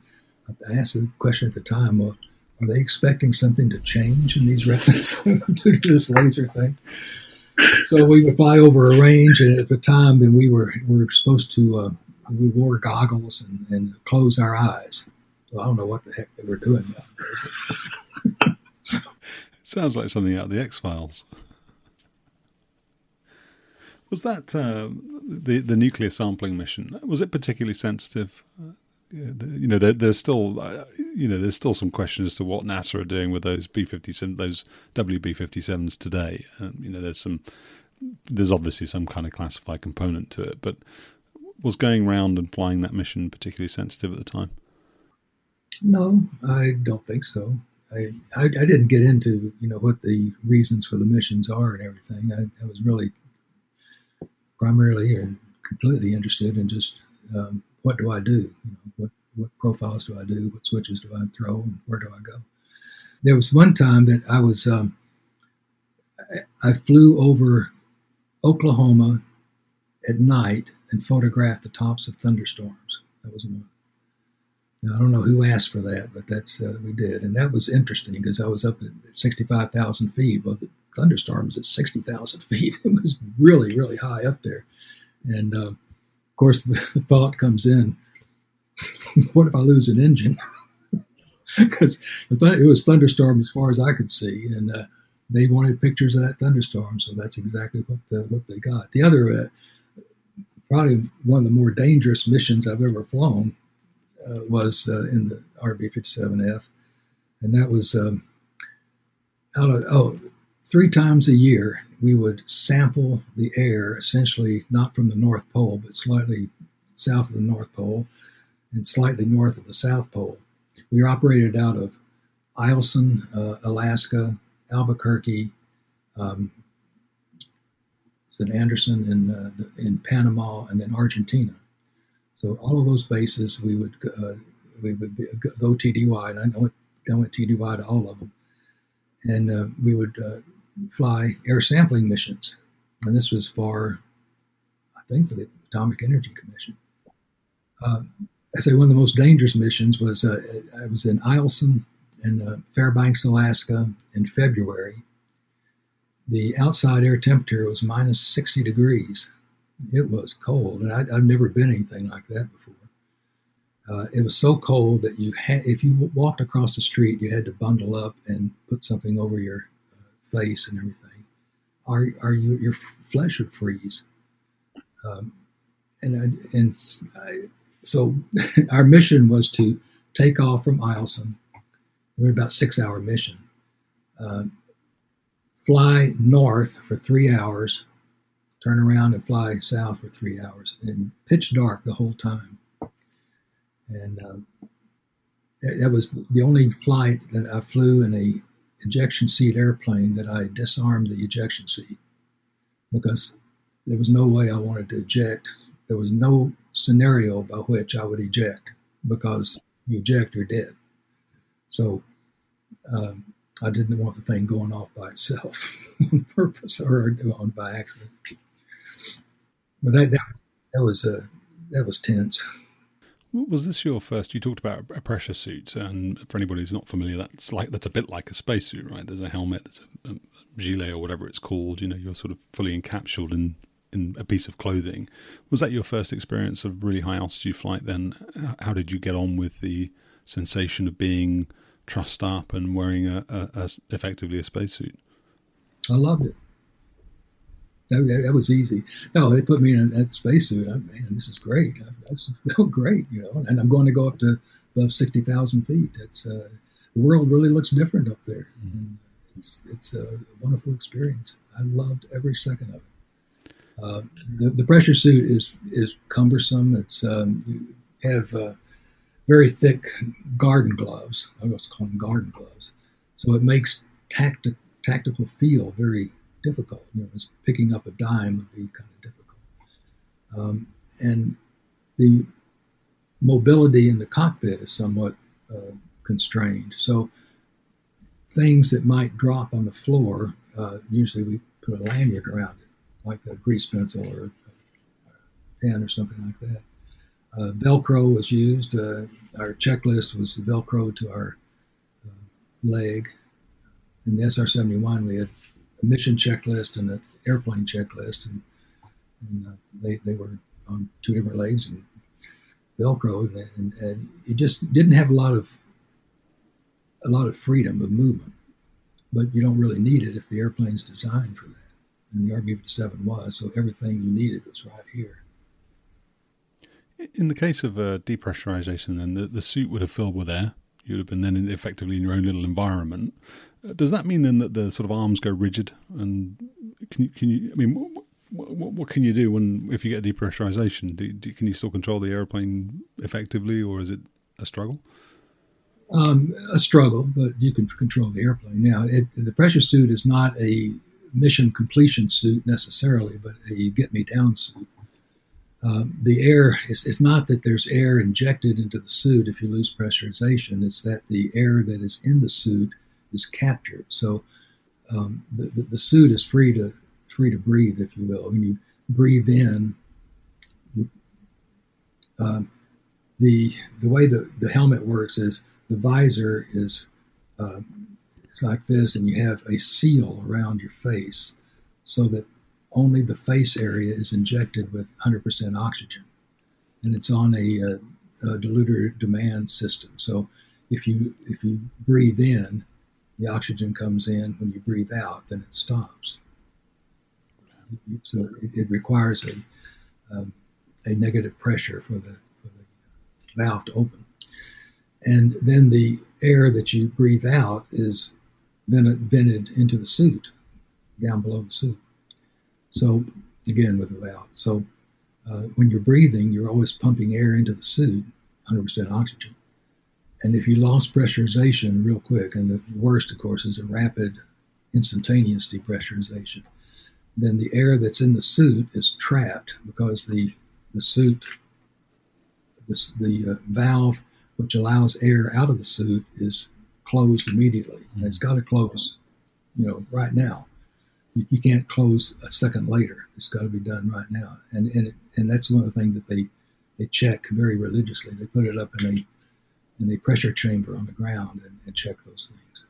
S2: I asked the question at the time, well, are they expecting something to change in these retinas due to this laser thing? So we would fly over a range, and at the time, then we were we were supposed to uh, we wore goggles and, and close our eyes. Well, I don't know what the heck they were doing.
S1: It sounds like something out of the X Files. Was that uh, the the nuclear sampling mission? Was it particularly sensitive? Uh, you know, there, there's still uh, you know there's still some questions as to what NASA are doing with those B fifty seven those WB fifty sevens today. Um, you know, there's some there's obviously some kind of classified component to it, but was going around and flying that mission particularly sensitive at the time?
S2: No, I don't think so. I, I, didn't get into you know what the reasons for the missions are and everything. I, I was really primarily and completely interested in just um, what do I do? You know, what what profiles do I do? What switches do I throw? And where do I go? There was one time that I was um, I flew over Oklahoma at night and photographed the tops of thunderstorms. That was one. Now, I don't know who asked for that, but that's uh, we did, and that was interesting because I was up at sixty-five thousand feet. Well, the thunderstorm was at sixty thousand feet. It was really, really high up there, and uh, of course, the thought comes in: What if I lose an engine? because it was thunderstorm as far as I could see, and uh, they wanted pictures of that thunderstorm, so that's exactly what the, what they got. The other, uh, probably one of the more dangerous missions I've ever flown, uh, was uh, in the RB57F, and that was um, out of oh, three times a year we would sample the air, essentially not from the North Pole, but slightly south of the North Pole and slightly north of the South Pole. We operated out of Eielson, uh, Alaska, Albuquerque, um, St. Anderson in, uh, in Panama, and then Argentina. So all of those bases, we would uh, we would go TDY, and I went, I went TDY to all of them, and uh, we would uh, fly air sampling missions, and this was for, I think, for the Atomic Energy Commission. Uh, I say one of the most dangerous missions was uh, I was in Eielson in uh, Fairbanks, Alaska, in February. The outside air temperature was minus 60 degrees. It was cold, and I, have never been anything like that before. Uh, it was so cold that you had, if you walked across the street, you had to bundle up and put something over your uh, face and everything. Are, are you, your flesh would freeze. Um, and I, and I, so our mission was to take off from Eielson. We were about six hour mission. Uh, fly north for three hours, turn around and fly south for three hours, and pitch dark the whole time. And uh, that was the only flight that I flew in a ejection seat airplane that I disarmed the ejection seat because there was no way I wanted to eject. There was no scenario by which I would eject because you eject, you're dead. So um, I didn't want the thing going off by itself on purpose or by accident. But that that, that was uh, that was tense.
S1: Was this your first? You talked about a pressure suit, and for anybody who's not familiar, that's like that's a bit like a spacesuit, right? There's a helmet, there's a, a gilet or whatever it's called. You know, you're sort of fully encapsulated in in a piece of clothing. Was that your first experience of really high altitude flight? Then, how did you get on with the sensation of being trussed up and wearing a, a, a effectively a spacesuit?
S2: I loved it. That, that, that, was easy. No, they put me in that spacesuit. I, man, this is great. I, this felt great, you know. And I'm going to go up to above sixty thousand feet. It's uh, the world really looks different up there. Mm-hmm. it's it's a wonderful experience. I loved every second of it. Uh, the, the, pressure suit is is cumbersome. It's um, you have uh, very thick garden gloves. I was calling garden gloves, so it makes tacti- tactical feel very difficult. You know, picking up a dime would be kind of difficult, um, and the mobility in the cockpit is somewhat uh, constrained. So things that might drop on the floor, uh, usually we put a lanyard around it like a grease pencil or a pen or something like that. Uh, Velcro was used. Uh, our checklist was Velcro to our uh, leg. In the SR-71, we had a mission checklist and an airplane checklist, and, and uh, they, they were on two different legs and Velcro, and, and, and you just didn't have a lot of a lot of freedom of movement. But you don't really need it if the airplane's designed for that and the RB-57 was. So everything you needed was right here.
S1: In the case of uh, depressurization, then the, the suit would have filled with air. You would have been then effectively in your own little environment. Does that mean then that the sort of arms go rigid? And can you, can you I mean, what, what, what can you do when if you get depressurization? Do, do, can you still control the airplane effectively, or is it a struggle?
S2: Um, a struggle, but you can control the airplane. Now, it, the pressure suit is not a mission completion suit necessarily, but a get me down suit. Um, the air it's, it's not that there's air injected into the suit if you lose pressurization it's that the air that is in the suit is captured so um, the, the, the, suit is free to free to breathe if you will when you breathe in um, the the way the, the helmet works is the visor is uh, it's like this, and you have a seal around your face so that only the face area is injected with 100% oxygen. And it's on a, a, a diluter demand system. So if you if you breathe in, the oxygen comes in. When you breathe out, then it stops. So it, it requires a um, a negative pressure for the for the valve to open, and then the air that you breathe out is then vented into the suit, down below the suit. So again with the valve. So uh, when you're breathing, you're always pumping air into the suit, 100% oxygen. And if you lost pressurization real quick, and the worst, of course, is a rapid, instantaneous depressurization, then the air that's in the suit is trapped because the the suit, the, the uh, valve which allows air out of the suit is closed immediately, and it's got to close, you know, right now. You, you can't close a second later. It's got to be done right now, and and it, and that's one of the things that they they check very religiously. They put it up in a in a pressure chamber on the ground and, and check those things.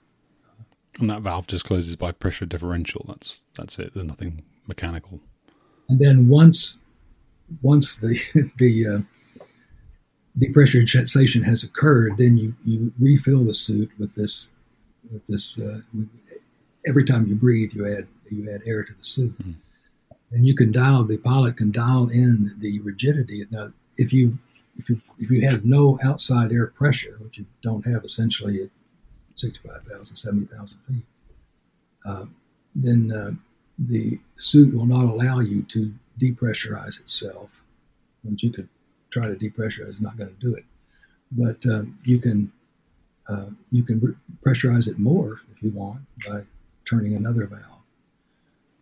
S1: And that valve just closes by pressure differential. That's that's it. There's nothing mechanical.
S2: And then once once the the uh, depressurization has occurred, then you you refill the suit with this with this. Uh, every time you breathe, you add you add air to the suit, mm. and you can dial the pilot can dial in the rigidity. Now, if you if you if you have no outside air pressure, which you don't have essentially at 65,000, 70,000 feet, uh, then uh, the suit will not allow you to depressurize itself. And you could try to depressurize, it's not going to do it. But um, you can uh, you can re- pressurize it more if you want by turning another valve.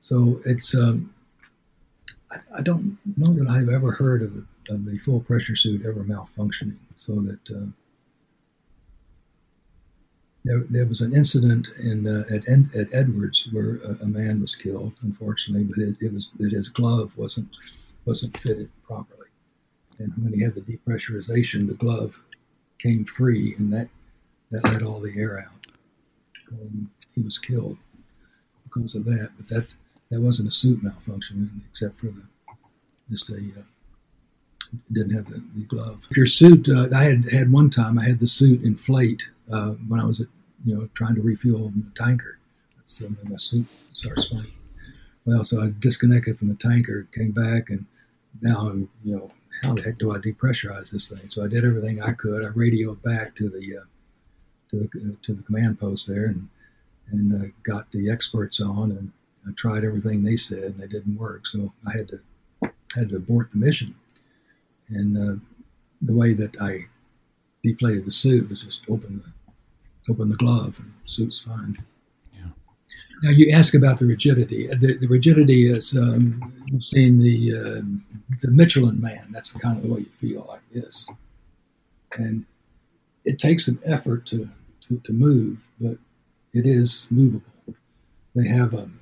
S2: So it's um, I, I, don't know that I've ever heard of of the full pressure suit ever malfunctioning. So that uh, there, there was an incident in uh, at, at Edwards where a, a, man was killed, unfortunately, but it, it, was that his glove wasn't wasn't fitted properly, and when he had the depressurization, the glove came free, and that that let all the air out. Um, he was killed because of that, but that that wasn't a suit malfunction, except for the just a uh, didn't have the, the, glove. If your suit, uh, I had had one time, I had the suit inflate uh, when I was you know, trying to refuel the tanker. So my suit starts flying. Well, so I disconnected from the tanker, came back, and now I'm, you know, how the heck do I depressurize this thing? So I did everything I could. I radioed back to the uh, to the to the command post there, and and uh, got the experts on, and I tried everything they said, and it didn't work. So I had to had to abort the mission. And uh, the way that I deflated the suit was just open the open the glove and suit's fine. Yeah. Now you ask about the rigidity. The, the rigidity is um, you've seen the uh, the Michelin Man. That's the kind of the way you feel like this, and it takes some effort to to, to move, but it is movable. They have a um,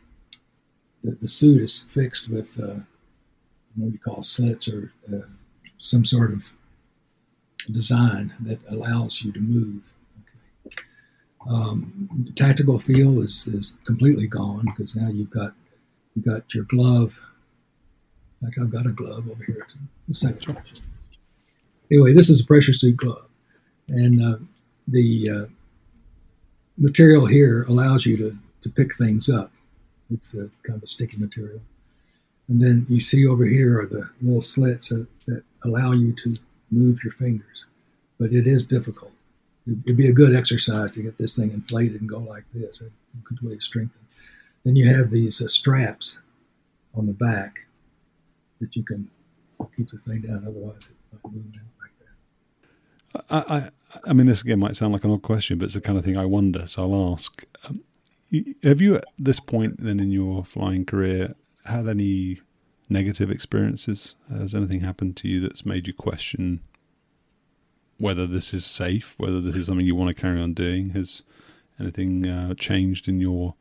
S2: the, the suit is fixed with uh, what do you call slits or uh, some sort of design that allows you to move um, tactical feel is, is completely gone because now you've got you've got your glove. In fact, I've got a glove over here. Anyway, this is a pressure suit glove, and uh, the uh, material here allows you to to pick things up. It's a kind of a sticky material, and then you see over here are the little slits that, that allow you to move your fingers, but it is difficult it'd be a good exercise to get this thing inflated and go like this. It's a good way to strengthen. Then you have these uh, straps on the back that you can keep the thing down. Otherwise, it might move down like
S1: that. I, I, I mean, this again might sound like an odd question, but it's the kind of thing I wonder. So I'll ask: um, Have you, at this point, then in your flying career, had any negative experiences? Has anything happened to you that's made you question whether this is safe, whether this is something you want to carry on doing. Has anything uh, changed in your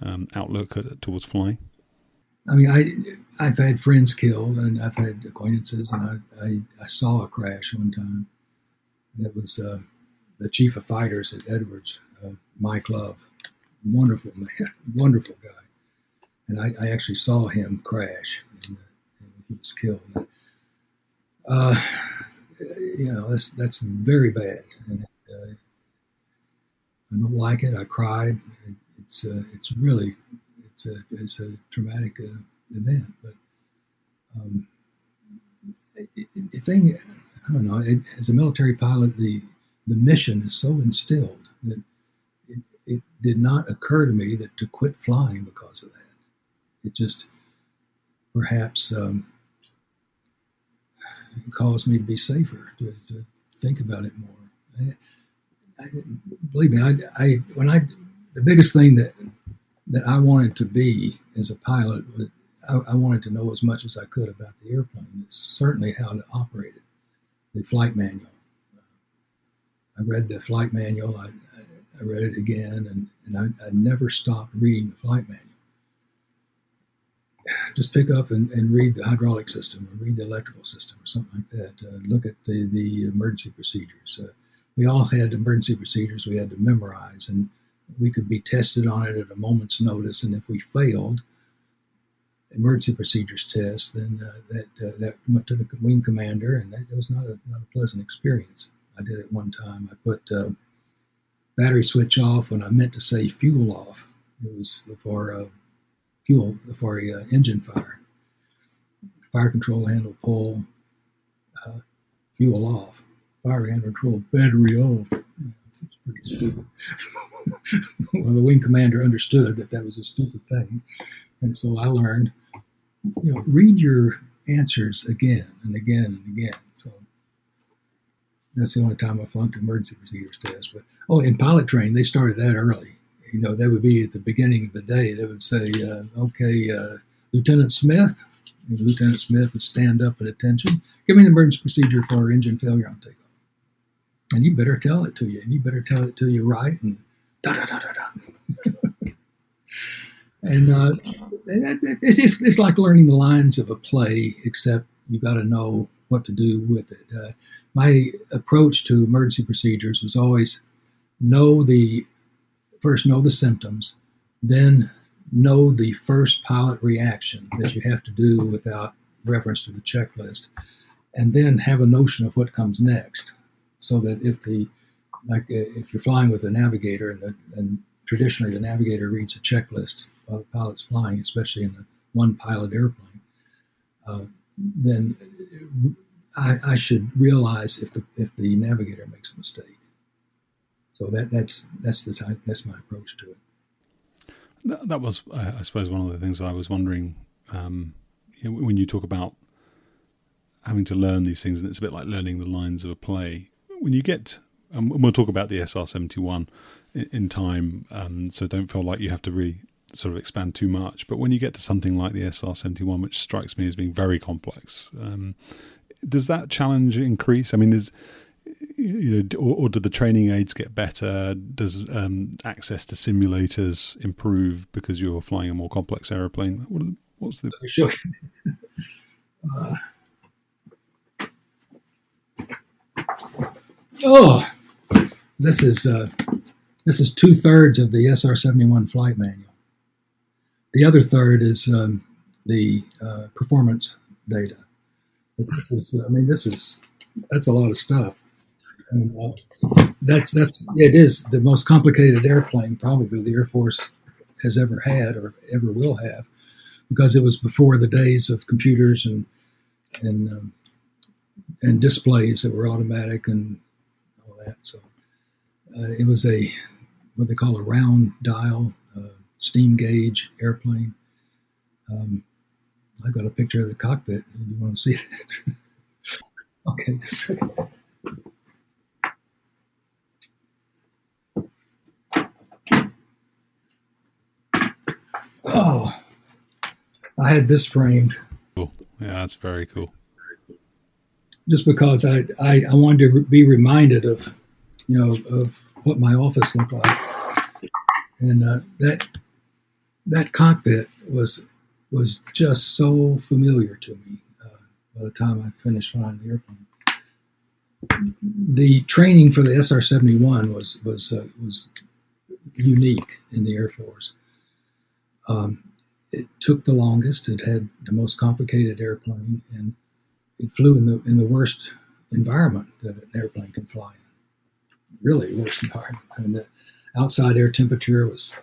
S1: um, outlook towards flying?
S2: I mean, I I've had friends killed, and I've had acquaintances, and I I, I saw a crash one time. That was uh, the chief of fighters at Edwards, uh, Mike Love, wonderful man, wonderful guy, and I, I actually saw him crash, and, and he was killed. Uh, you know that's that's very bad, and uh, I don't like it. I cried. It's uh, it's really it's a it's a traumatic uh, event. But um, the thing, I don't know. It, as a military pilot, the the mission is so instilled that it, it did not occur to me that to quit flying because of that. It just perhaps um, caused me to be safer, to, to think about it more. I, I, believe me, I, I when I the biggest thing that that I wanted to be as a pilot was I, I, wanted to know as much as I could about the airplane. It's certainly how to operate it, the flight manual. I read the flight manual. I, I read it again, and, and I, I never stopped reading the flight manual just pick up and, and, read the hydraulic system or read the electrical system or something like that. Uh, look at the, the emergency procedures. Uh, we all had emergency procedures we had to memorize, and we could be tested on it at a moment's notice. And if we failed emergency procedures test, then uh, that uh, that went to the wing commander, and that, was not a not a pleasant experience. I did it one time. I put uh, battery switch off when I meant to say fuel off. It was for uh, fuel for a uh, engine fire. Fire control handle pull, uh, fuel off. Fire handle control battery off. That's pretty stupid. well, the wing commander understood that that was a stupid thing, and so I learned, you know, read your answers again and again and again. So that's the only time I flunked emergency procedures test. But oh, in pilot training, they started that early you know, they would be at the beginning of the day. They would say, uh, "Okay, uh, Lieutenant Smith." And Lieutenant Smith would stand up at attention. Give me the emergency procedure for engine failure on takeoff. And you better tell it to you. And you better tell it to you right. And da da da da da. and uh, it's, it's, it's, like learning the lines of a play, except you got to know what to do with it. Uh, my approach to emergency procedures was always know the first know the symptoms, then know the first pilot reaction that you have to do without reference to the checklist, and then have a notion of what comes next. So that if the like if you're flying with a navigator and, the, and traditionally the navigator reads a checklist while the pilot's flying, especially in a one pilot airplane, uh, then I, I, should realize if the if the navigator makes a mistake. So that that's that's the type, that's my approach to it.
S1: That, that was, I suppose, one of the things that I was wondering. Um, you know, when you talk about having to learn these things, and it's a bit like learning the lines of a play. When you get, and we'll talk about the SR seventy one in time, um, so don't feel like you have to really sort of expand too much. But when you get to something like the SR seventy one, which strikes me as being very complex, um, does that challenge increase? I mean, is you know, or, or do the training aids get better? Does um, access to simulators improve because you're flying a more complex aeroplane? What, what's the
S2: sure? uh, oh, this is uh, this is two thirds of the SR seventy one flight manual. The other third is um, the uh, performance data. But this is, I mean, this is that's a lot of stuff. And uh, that's that's it is the most complicated airplane probably the Air Force has ever had or ever will have, because it was before the days of computers and and um, and displays that were automatic and all that. So uh, it was a what they call a round dial uh, steam gauge airplane. Um, I got a picture of the cockpit. You want to see that? okay, just a second. Oh, I had this framed.
S1: Cool. Yeah, that's very cool.
S2: Just because I, I, I wanted to be reminded of, you know, of what my office looked like, and uh, that that cockpit was was just so familiar to me uh, by the time I finished flying the airplane. The training for the SR seventy one was was uh, was unique in the Air Force. Um, it took the longest. It had the most complicated airplane, and it flew in the in the worst environment that an airplane can fly in. Really worst environment. I mean, the, outside air temperature was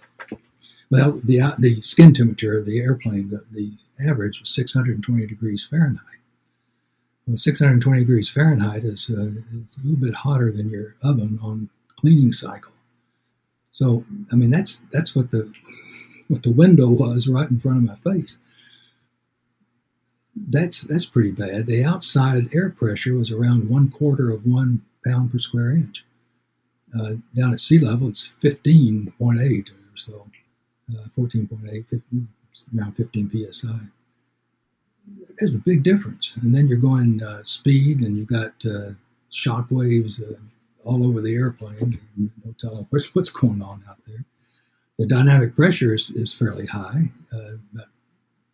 S2: well, the the skin temperature of the airplane, the, the average was 620 degrees Fahrenheit. Well, 620 degrees Fahrenheit is, uh, is a little bit hotter than your oven on cleaning cycle. So, I mean, that's that's what the what the window was right in front of my face. That's that's pretty bad. The outside air pressure was around one quarter of one pound per square inch. Uh, down at sea level, it's 15.8 or so, uh, 14.8, around 15 psi there's a big difference. And then you're going uh, speed, and you've got uh, shock waves uh, all over the airplane. You don't tell what's, what's going on out there. The dynamic pressure is, is fairly high, uh, about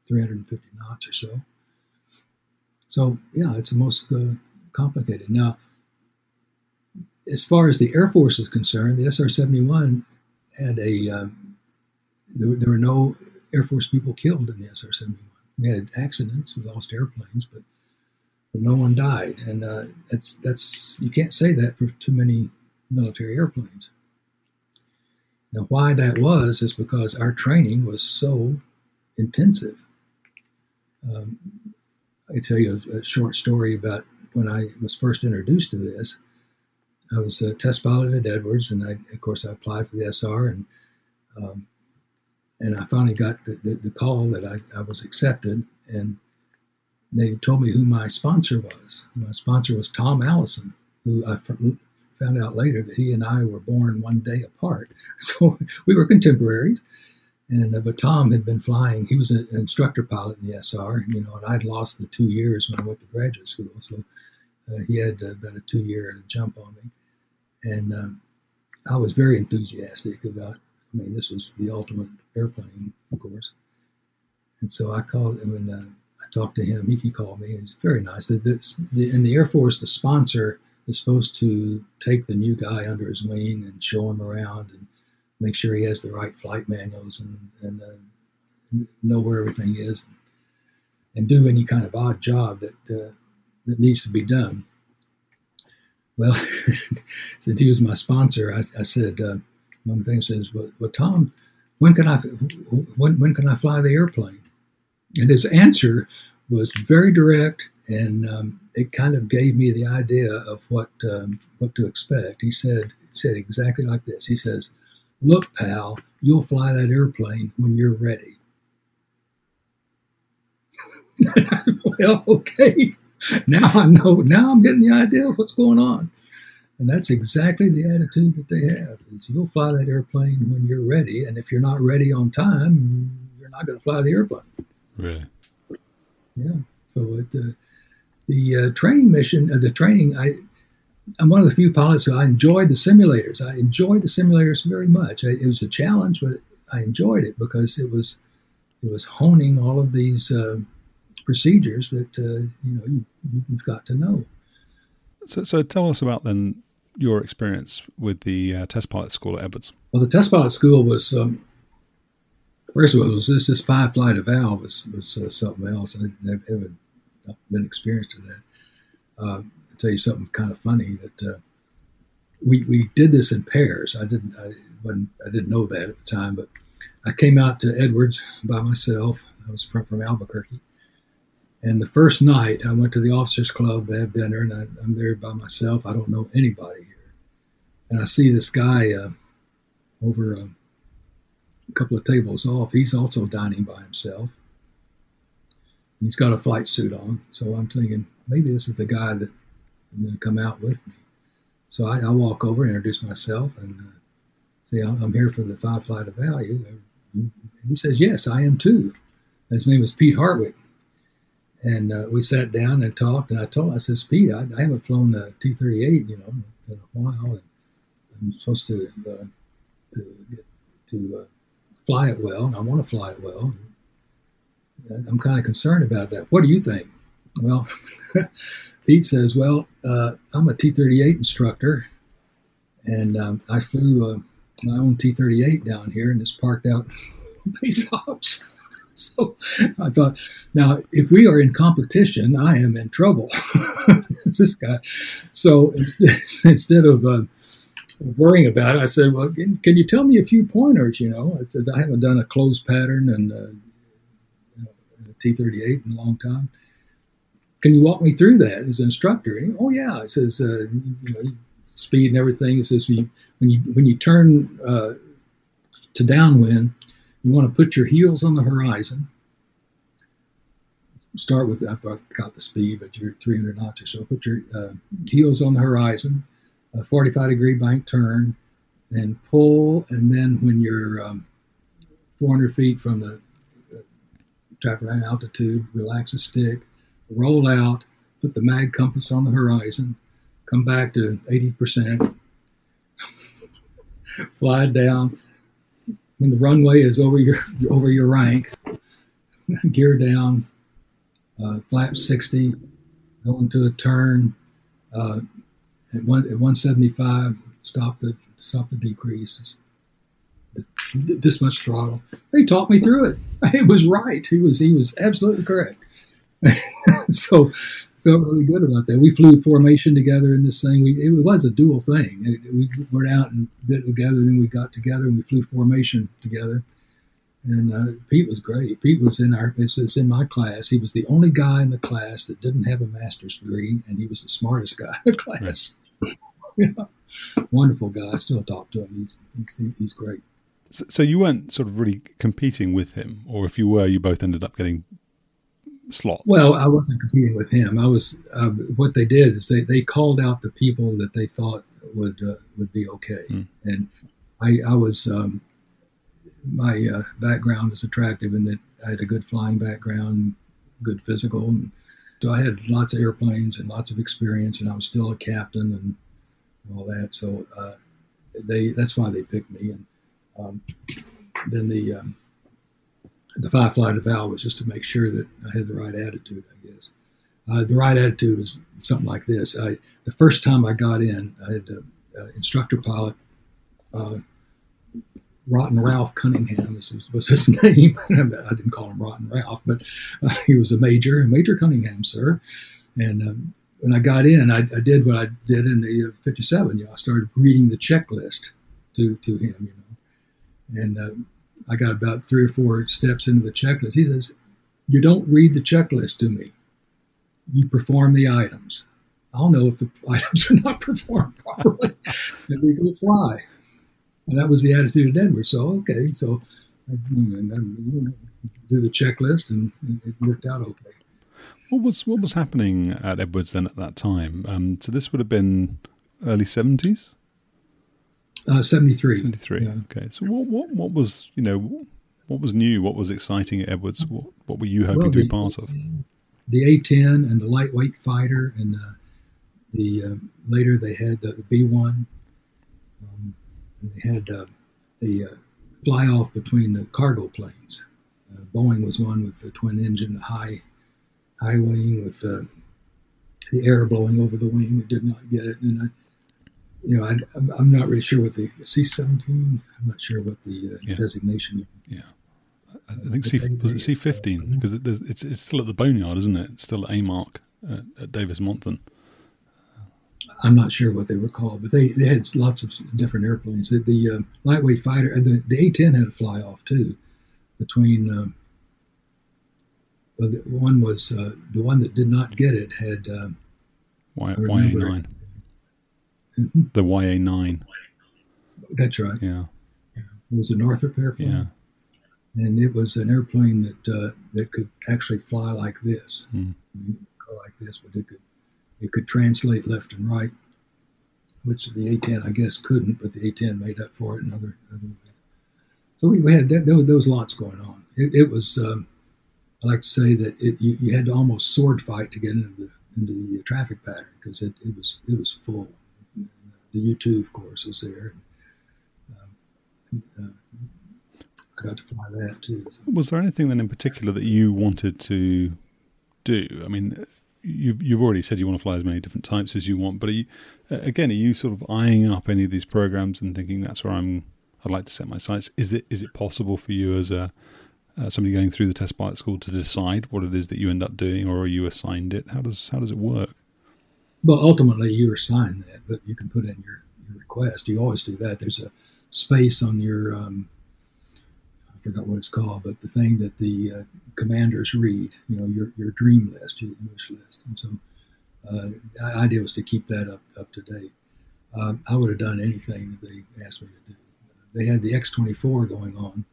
S2: 350 knots or so. So yeah, it's the most uh, complicated. Now, as far as the Air Force is concerned, the SR-71 had a um, there, there were no Air Force people killed in the SR-71 we had accidents, we lost airplanes, but, but no one died. And uh, that's that's you can't say that for too many military airplanes. Now, why that was is because our training was so intensive. Um, I tell you a, a, short story about when I was first introduced to this. I was a test pilot at Edwards, and I, of course, I applied for the SR, and um, and I finally got the, the, the call that I, I, was accepted, and they told me who my sponsor was. My sponsor was Tom Allison, who I found out later that he and I were born one day apart. So we were contemporaries. And uh, but Tom had been flying. He was an instructor pilot in the SR, you know, and I'd lost the two years when I went to graduate school. So uh, he had uh, about a two-year jump on me, and um, I was very enthusiastic about I mean, this was the ultimate airplane, of course. And so I called him and uh, I talked to him. He, he called me. He was very nice. The, the, the, in the Air Force, the sponsor is supposed to take the new guy under his wing and show him around and make sure he has the right flight manuals and, and uh, know where everything is and do any kind of odd job that uh, that needs to be done. Well, since he was my sponsor, I, I said, uh, one thing says, "Well, well Tom, when can I when when can I fly the airplane?" And his answer was very direct, and um, it kind of gave me the idea of what um, what to expect. He said said exactly like this. He says, "Look, pal, you'll fly that airplane when you're ready." well, okay. Now I know. Now I'm getting the idea of what's going on. And that's exactly the attitude that they have is you'll fly that airplane when you're ready. And if you're not ready on time, you're not going to fly the airplane.
S1: Really?
S2: Yeah. So it, uh, the uh, training mission, uh, the training, I, I'm one of the few pilots who I enjoyed the simulators. I enjoyed the simulators very much. I, it was a challenge, but I enjoyed it because it was it was honing all of these uh, procedures that uh, you know you, you've got to know.
S1: So, so tell us about then your experience with the uh, test pilot school at Edwards?
S2: Well, the test pilot school was um, first of all was this this five flight eval was was uh, something else. I never been experienced to that. Uh, I'll tell you something kind of funny that uh, we we did this in pairs. I didn't I, when I didn't know that at the time, but I came out to Edwards by myself. I was from from Albuquerque. And the first night, I went to the officers' club to have dinner, and I, am there by myself. I don't know anybody here, and I see this guy uh, over a, a couple of tables off. He's also dining by himself. He's got a flight suit on, so I'm thinking maybe this is the guy that is going to come out with me. So I, I walk over, introduce myself, and uh, say I'm here for the five flight of value. And he says, "Yes, I am too." His name is Pete Hartwick. And uh, we sat down and talked, and I told him, I said, Pete, I, I haven't flown the T-38, you know, in a while, and I'm supposed to uh, to get, to uh, fly it well, and I want to fly it well. I'm kind of concerned about that. What do you think? Well, Pete says, well, uh, I'm a T-38 instructor, and um, I flew uh, my own T-38 down here, and it's parked out base ops. so I thought, now if we are in competition, I am in trouble. this guy. So instead, instead of uh, worrying about it. I said, "Well, can, you tell me a few pointers?" You know, it says I haven't done a closed pattern and T38 in a long time. Can you walk me through that as an instructor? And, oh yeah, it says uh, you know, speed and everything. It says when you when you, when you turn uh, to downwind, you want to put your heels on the horizon. Start with I forgot the speed, but you're 300 knots or so. Put your uh, heels on the horizon, a 45 degree bank turn, and pull. And then when you're um, 400 feet from the traffic light altitude, relax the stick, roll out, put the mag compass on the horizon, come back to 80%, fly down. When the runway is over your over your rank, gear down, uh, flap 60, go into a turn, uh, at, one, at 175, stop the stop the decrease. This much throttle. He taught me through it. It was right. He was he was absolutely correct. so felt really good about that. We flew formation together in this thing. We it was a dual thing. It, we went out and did it together, then we got together and we flew formation together. And uh, Pete was great. Pete was in our was in my class. He was the only guy in the class that didn't have a master's degree, and he was the smartest guy in the class. yeah. Wonderful guy. I still talk to him. He's he's, he's great.
S1: So, so, you weren't sort of really competing with him, or if you were, you both ended up getting slots.
S2: Well, I wasn't competing with him. I was. Uh, what they did is they, they called out the people that they thought would uh, would be okay, mm. and I I was. Um, my uh, background is attractive in that I had a good flying background, good physical, and so I had lots of airplanes and lots of experience, and I was still a captain and all that. So uh, they that's why they picked me. And um, then the um, the five flight eval was just to make sure that I had the right attitude. I guess uh, the right attitude was something like this. I, the first time I got in, I had an instructor pilot. Uh, Rotten Ralph Cunningham was, was his name. I didn't call him Rotten Ralph, but uh, he was a major, Major Cunningham, sir. And um, when I got in, I, I, did what I did in the uh, 57. You know, I started reading the checklist to, to him, you know. And um, I got about three or four steps into the checklist. He says, You don't read the checklist to me, you perform the items. I'll know if the items are not performed properly, and we go fly. And that was the attitude of Denver. So, okay, so I, do the checklist and it worked out okay.
S1: What was what was happening at Edwards then at that time? Um, so this would have been early seventies.
S2: Uh, Seventy three.
S1: Seventy three. Yeah. Okay. So what, what what was you know what was new? What was exciting at Edwards? What what were you hoping well, the, to be part of?
S2: The A ten and the lightweight fighter, and uh, the uh, later they had the B one. Um, they had uh, a uh, fly off between the cargo planes. Uh, Boeing was one with the twin engine, the high high wing with the the air blowing over the wing. It did not get it, and I, you know, I, am not really sure what the C-17. I'm not sure what the uh, yeah. designation.
S1: Yeah, I think C was it C-15 because it, it's it's still at the boneyard, isn't it? It's still at AMARC at, at Davis Monthan.
S2: I'm not sure what they were called, but they, they had lots of different airplanes. The, the uh, lightweight fighter the, the A-10 had a fly off too. Between um, well, the one was uh, the one that did not get it had um,
S1: y- YA9. Mm-hmm. The YA9.
S2: That's right.
S1: Yeah.
S2: yeah. It was a Northrop airplane.
S1: Yeah.
S2: And it was an airplane that uh, that could actually fly like this,
S1: mm.
S2: like this, but it could it could translate left and right, which the A10 I guess couldn't, but the A10 made up for it in other other ways. So we, we had there, there, was lots going on. It, it was um, I like to say that it, you, you, had to almost sword fight to get into the into the traffic pattern because it, it was it was full. The U two, of course, was there. And, uh, I got to fly that too. So.
S1: Was there anything then in particular that you wanted to do? I mean, you've you've already said you want to fly as many different types as you want, but are you, again, are you sort of eyeing up any of these programs and thinking that's where I'm? I'd like to set my sights. Is it is it possible for you as a uh, somebody going through the test pilot school to decide what it is that you end up doing, or are you assigned it? How does how does it work?
S2: Well, ultimately, you're assigned that, but you can put in your, your request. You always do that. There's a space on your um, I forgot what it's called, but the thing that the uh, commanders read, you know, your your dream list, your wish list, and so uh, the idea was to keep that up up to date. Uh, I would have done anything that they asked me to do. They had the X24 going on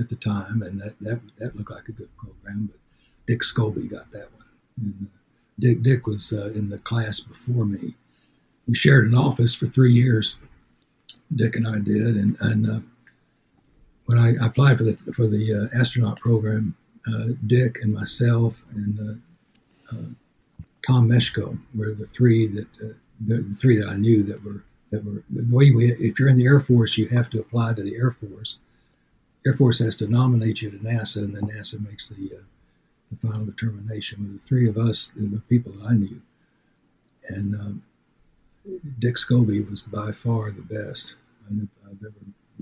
S2: at the time, and that that, that looked like a good program, but Dick Scobie got that one. Uh, Dick Dick was uh, in the class before me. We shared an office for three years. Dick and I did, and and uh, when I applied for the for the uh, astronaut program, uh, Dick and myself and uh, Tom Meshko were the three that the, three that I knew that were that were the way we. If you're in the Air Force, you have to apply to the Air Force. Air Force has to nominate you to NASA, and then NASA makes the the final determination. With the three of us, the people that I knew, and um, Dick Scobie was by far the best I've ever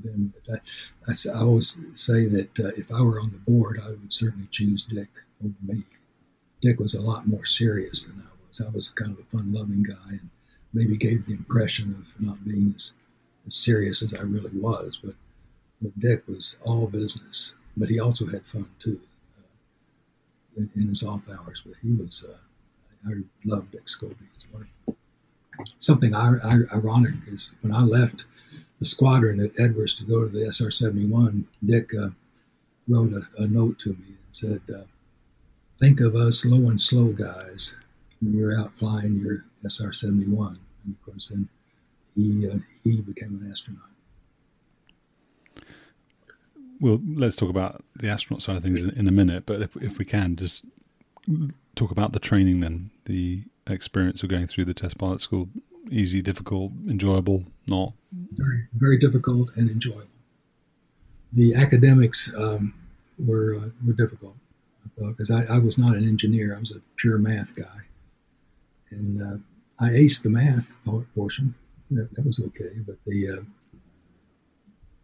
S2: been. But I, I, I always say that uh, if I were on the board, I would certainly choose Dick over me. Dick was a lot more serious than I was. I was kind of a fun-loving guy, and maybe gave the impression of not being as, as serious as I really was. But, but Dick was all business, but he also had fun too in, in his off hours, but he was, uh, I loved Dick Scobie. It's. Something ironic is when I left the squadron at Edwards to go to the SR 71, Dick uh, wrote a, a, note to me and said, uh, Think of us low and slow guys when you're out flying your SR 71. And of course, then he, uh, he became an astronaut
S1: well, let's talk about the astronaut side of things in, in a minute. But if, if we can, just talk about the training then, the experience of going through the test pilot school. Easy, difficult, enjoyable, not?
S2: Very, very difficult and enjoyable. The academics um, were uh, were difficult, I thought, because I, I, was not an engineer. I was a pure math guy, and uh, I aced the math portion. That, that was okay, but the uh,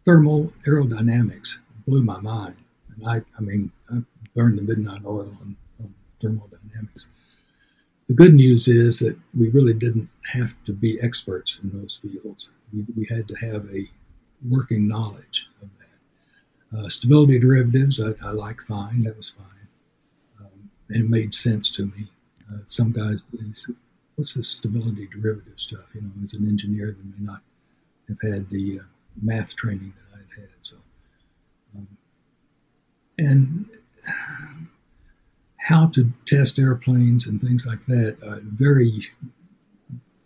S2: thermal aerodynamics blew my mind. And I, I mean, I burned the midnight oil on, on thermodynamics. The good news is that we really didn't have to be experts in those fields. We, we had to have a working knowledge of that. Uh, stability derivatives, I, I like fine. That was fine. Um, and it made sense to me. Uh, some guys, what's this stability derivative stuff? You know, as an engineer, they may not have had the uh, math training that I'd had. So, um, and how to test airplanes and things like that, uh, very,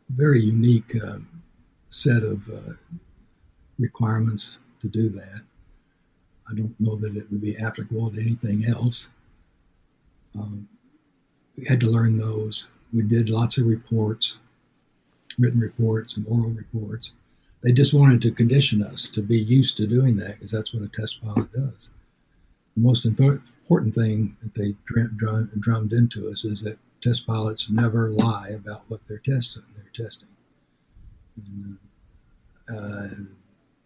S2: very unique uh, set of uh, requirements to do that. I don't know that it would be applicable to anything else. Um, we had to learn those. We did lots of reports, written reports and oral reports they just wanted to condition us to be used to doing that because that's what a test pilot does. The most important thing that they drummed into us is that test pilots never lie about what they're testing. They're testing. And, uh,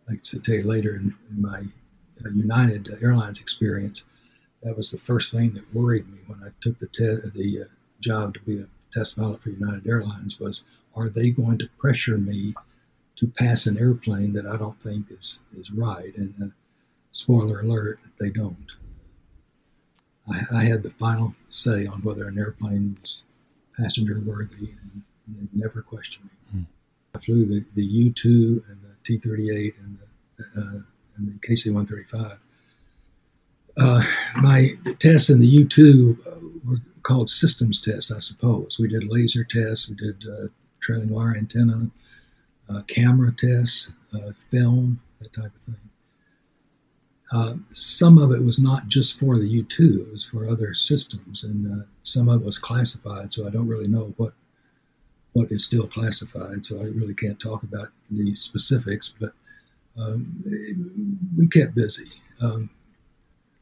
S2: like I tell you later in, in my uh, United Airlines experience, that was the first thing that worried me when I took the te- the uh, job to be a test pilot for United Airlines was, are they going to pressure me to pass an airplane that I don't think is, is right. And uh, spoiler alert, they don't. I, I, had the final say on whether an airplane was passenger worthy, and, and they never questioned me. Hmm. I flew the, the U 2 and the T 38 and the, uh, and the KC 135. Uh, my tests in the U 2 uh, were called systems tests, I suppose. We did laser tests, we did uh, trailing wire antenna, uh, camera tests, uh, film, that type of thing. Uh, some of it was not just for the U2, it was for other systems, and uh, some of it was classified, so I don't really know what what is still classified, so I really can't talk about the specifics, but um, we kept busy. Um,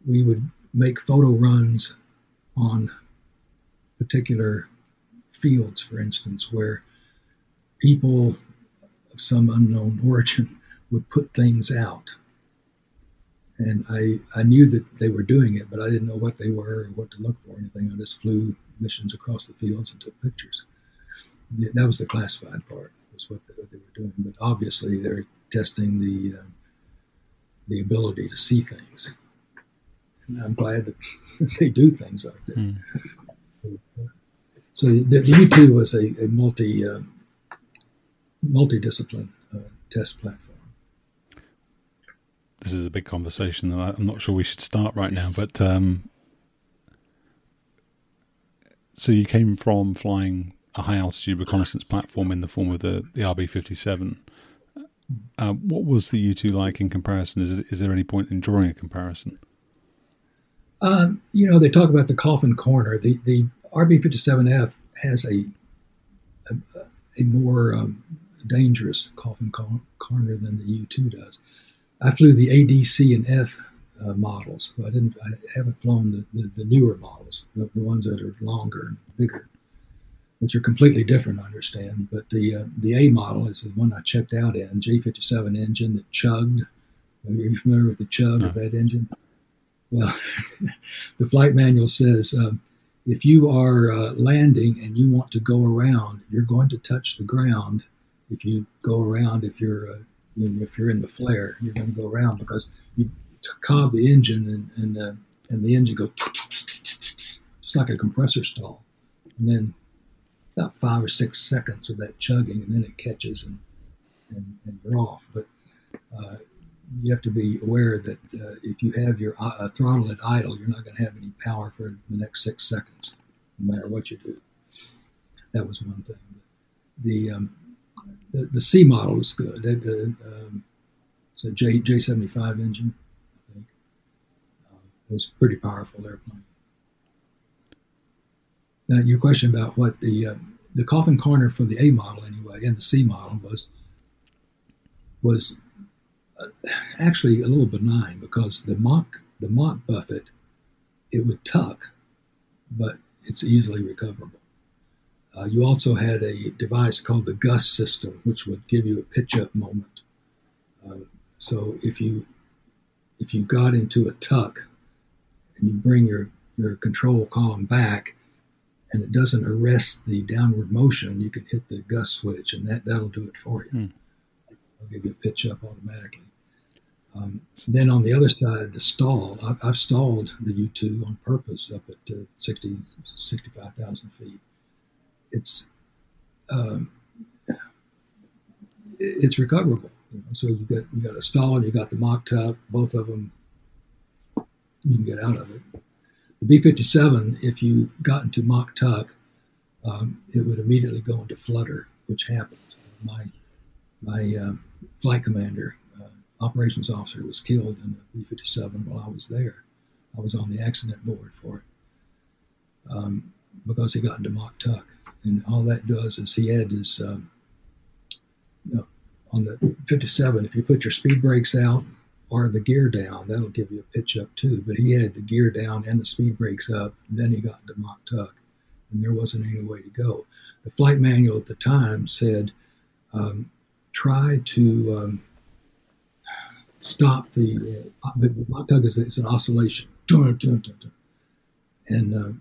S2: we would make photo runs on particular fields, for instance, where people of some unknown origin would put things out. And I, I knew that they were doing it, but I didn't know what they were or what to look for or anything. I just flew missions across the fields and took pictures. That was the classified part. was what they, what they were doing. But obviously, they're testing the uh, the ability to see things. And I'm glad that they do things like that. Mm. So the, the U2 was a, a multi uh, multidiscipline uh, test platform.
S1: This is a big conversation that I'm not sure we should start right now, but um, so you came from flying a high altitude reconnaissance platform in the form of the, the RB 57. Uh, what was the U2 like in comparison? Is, it, is there any point in drawing a comparison?
S2: Um, you know, they talk about the coffin corner. The, the RB 57F has a, a, a more um, dangerous coffin corner than the U2 does. I flew the ADC and F uh, models. So I didn't. I haven't flown the, the, the newer models, the, the, ones that are longer and bigger, which are completely different. I understand, but the uh, the A model is the one I checked out in J57 engine that chugged. Are you familiar with the chug no. of that engine? Well, the flight manual says um, if you are uh, landing and you want to go around, you're going to touch the ground. If you go around, if you're uh, if you're in the flare, you're going to go around because you cob the engine and and, uh, and the engine goes just like a compressor stall, and then about five or six seconds of that chugging, and then it catches and and, and you're off. But uh, you have to be aware that uh, if you have your uh, throttle at idle, you're not going to have any power for the next six seconds, no matter what you do. That was one thing. The um, the, the, C model is good. It, uh, um, it's a J J seventy five engine. I think um, it was a pretty powerful airplane. Now, your question about what the uh, the coffin corner for the A model anyway and the C model was was uh, actually a little benign because the Mach the Mach buffet it would tuck, but it's easily recoverable. Uh, you also had a device called the Gus system, which would give you a pitch up moment. Uh, so if you if you got into a tuck and you bring your, your control column back and it doesn't arrest the downward motion, you can hit the Gus switch and that, that'll do it for you. Hmm. It'll give you a pitch up automatically. Um, so then on the other side, the stall, I've, I've stalled the U2 on purpose up at uh, 60, 65,000 feet it's um, it's recoverable. You know? So you got you got a stall, and you got the Mach tuck, both of them. You can get out of it. The B-57, if you got into Mach tuck, um, it would immediately go into flutter, which happened. My my uh, flight commander, uh, operations officer, was killed in the B-57 while I was there. I was on the accident board for it um, because he got into Mach tuck and all that does is he had his you know, on the 57. If you put your speed brakes out or the gear down, that'll give you a pitch up too. But he had the gear down and the speed brakes up. Then he got into Mach tuck, and there wasn't any way to go. The flight manual at the time said, um, try to um, stop the, uh, Mach tuck is, is an oscillation, and uh,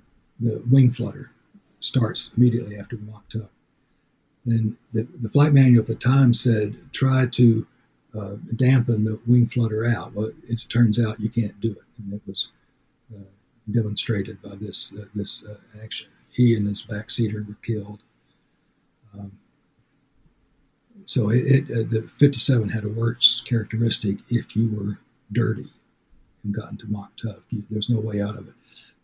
S2: the wing flutter starts immediately after the Mach tuck. Then the, flight manual at the time said try to uh, dampen the wing flutter out. Well, it turns out you can't do it, and it was uh, demonstrated by this uh, this uh, action. He and his backseater were killed. Um, so it, it uh, the 57 had a worse characteristic if you were dirty and got into Mach. You, there's no way out of it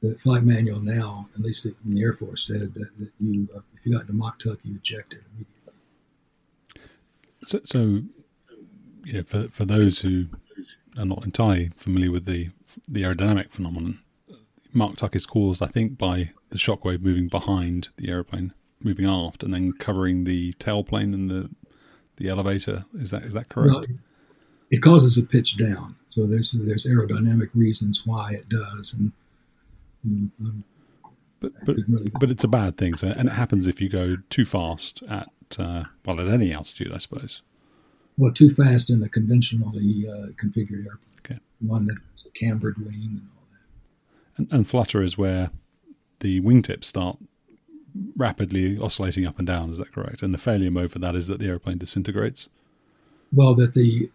S2: the flight manual now, at least in the Air Force, said that, that you, uh, if you got into Mach tuck, you ejected immediately.
S1: So, so, you know, for for those who are not entirely familiar with the the aerodynamic phenomenon, Mach tuck is caused, I think, by the shockwave moving behind the aeroplane, moving aft, and then covering the tailplane and the the elevator. Is that is that correct? Well,
S2: it causes a pitch down. So there's there's aerodynamic reasons why it does, and
S1: but but, really but it's a bad thing, so, and it happens if you go too fast at uh, well at any altitude, I suppose.
S2: Well, too fast in a conventionally uh, configured airplane.
S1: Okay.
S2: One that has a cambered wing and all that.
S1: And, and flutter is where the wingtips start rapidly oscillating up and down. Is that correct? And the failure mode for that is that the airplane disintegrates.
S2: Well, that the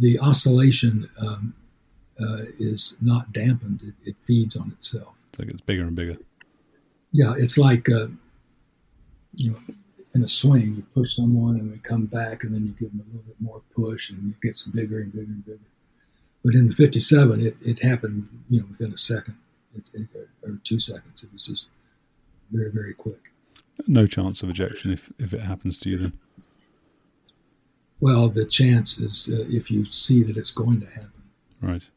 S2: the oscillation um, uh, is not dampened; it, it, feeds on itself.
S1: So it gets bigger and bigger.
S2: Yeah, it's like uh, you know, in a swing, you push someone and they come back, and then you give them a little bit more push, and it gets bigger and bigger and bigger. But in the 57, it, it happened, you know, within a second it, or two seconds. It was just very, very quick.
S1: No chance of ejection if, if it happens to you then?
S2: Well, the chance is uh, if you see that it's going to happen.
S1: Right.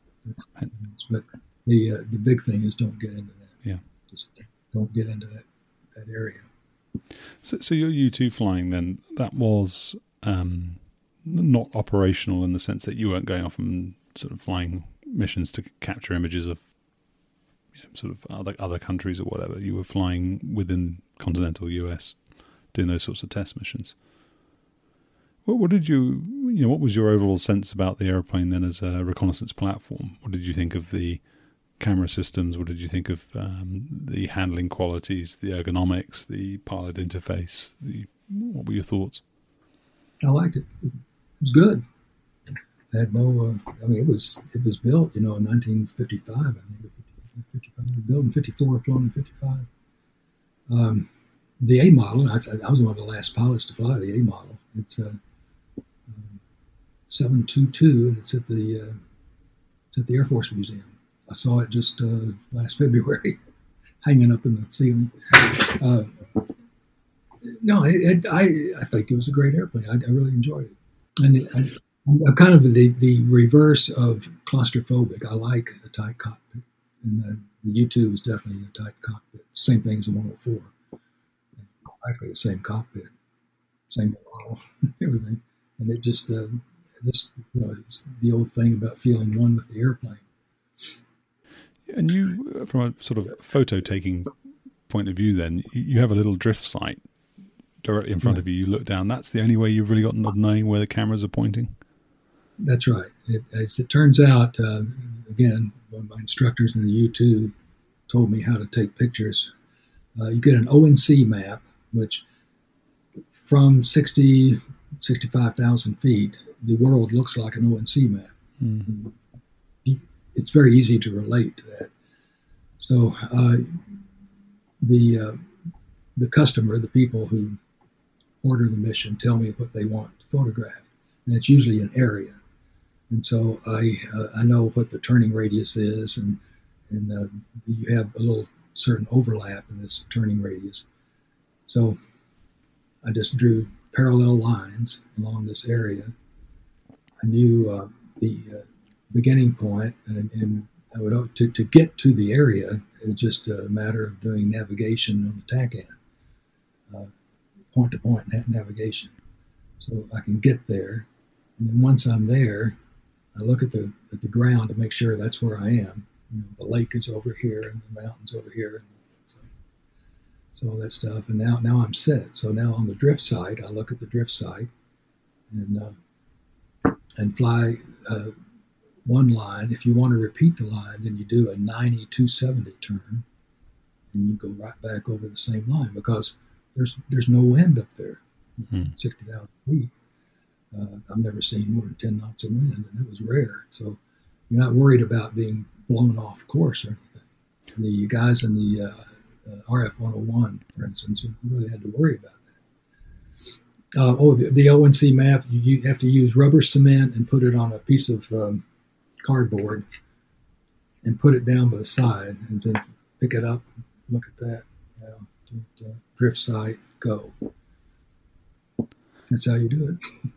S2: But the uh, the big thing is don't get into that.
S1: Yeah.
S2: Just don't get into that, that area.
S1: So, so your U two flying then that was um, not operational in the sense that you weren't going off and sort of flying missions to capture images of you know, sort of other other countries or whatever. You were flying within continental US, doing those sorts of test missions. What, what did you you know? What was your overall sense about the airplane then as a reconnaissance platform? What did you think of the camera systems? What did you think of um, the handling qualities, the ergonomics, the pilot interface? The, what were your thoughts?
S2: I liked it. It was good. I had no. Uh, I mean, it was it was built, you know, in 1955. I think 55, built in 54, flown in 55. Um, the A model. I, I, was one of the last pilots to fly the A model. It's a uh, 722, and it's at the uh, it's at the Air Force Museum. I saw it just uh, last February, hanging up in the ceiling. Uh, no, it, it, I I think it was a great airplane. I, I really enjoyed it, and it, I, I'm kind of the, the reverse of claustrophobic. I like a tight cockpit, and uh, the U2 is definitely a tight cockpit. Same thing as a 104. Actually, the same cockpit, same model, everything, and it just, uh, just you know, it's the old thing about feeling one with the airplane.
S1: And you, from a sort of photo taking point of view, then you have a little drift sight directly in front yeah. of you. You look down. That's the only way you've really gotten of knowing where the cameras are pointing.
S2: That's right. It, as it turns out, uh, again, one of my instructors in the U2 told me how to take pictures. Uh, you get an ONC map, which from 60, 65,000 feet, the world looks like an ONC map. Mm-hmm. It's very easy to relate to that. So uh, the uh, the customer, the people who order the mission, tell me what they want photographed, and it's usually an area and so I uh, I know what the turning radius is, and and uh, you have a little certain overlap in this turning radius. So I just drew parallel lines along this area. I knew uh, the uh, beginning point, and, and I would to, to get to the area. It's just a matter of doing navigation on the TACAN, uh, point to point navigation, so I can get there. And then once I'm there, I look at the at the ground to make sure that's where I am. You know, the lake is over here and the mountains over here, so, so all that stuff. And now now I'm set. So now on the drift sight, I look at the drift sight and uh, and fly uh, one line. If you want to repeat the line, then you do a 90 270 turn, and you go right back over the same line because there's there's no wind up there, mm-hmm. sixty thousand feet. Uh, I've never seen more than 10 knots of wind, and that was rare. So you're not worried about being blown off course or anything. The guys in the uh, uh, RF 101, for instance, really had to worry about that. Uh, oh, the, the, ONC map, you, you, have to use rubber cement and put it on a piece of um, cardboard and put it down by the side and then pick it up, look at that, drift sight, go. That's how you do it.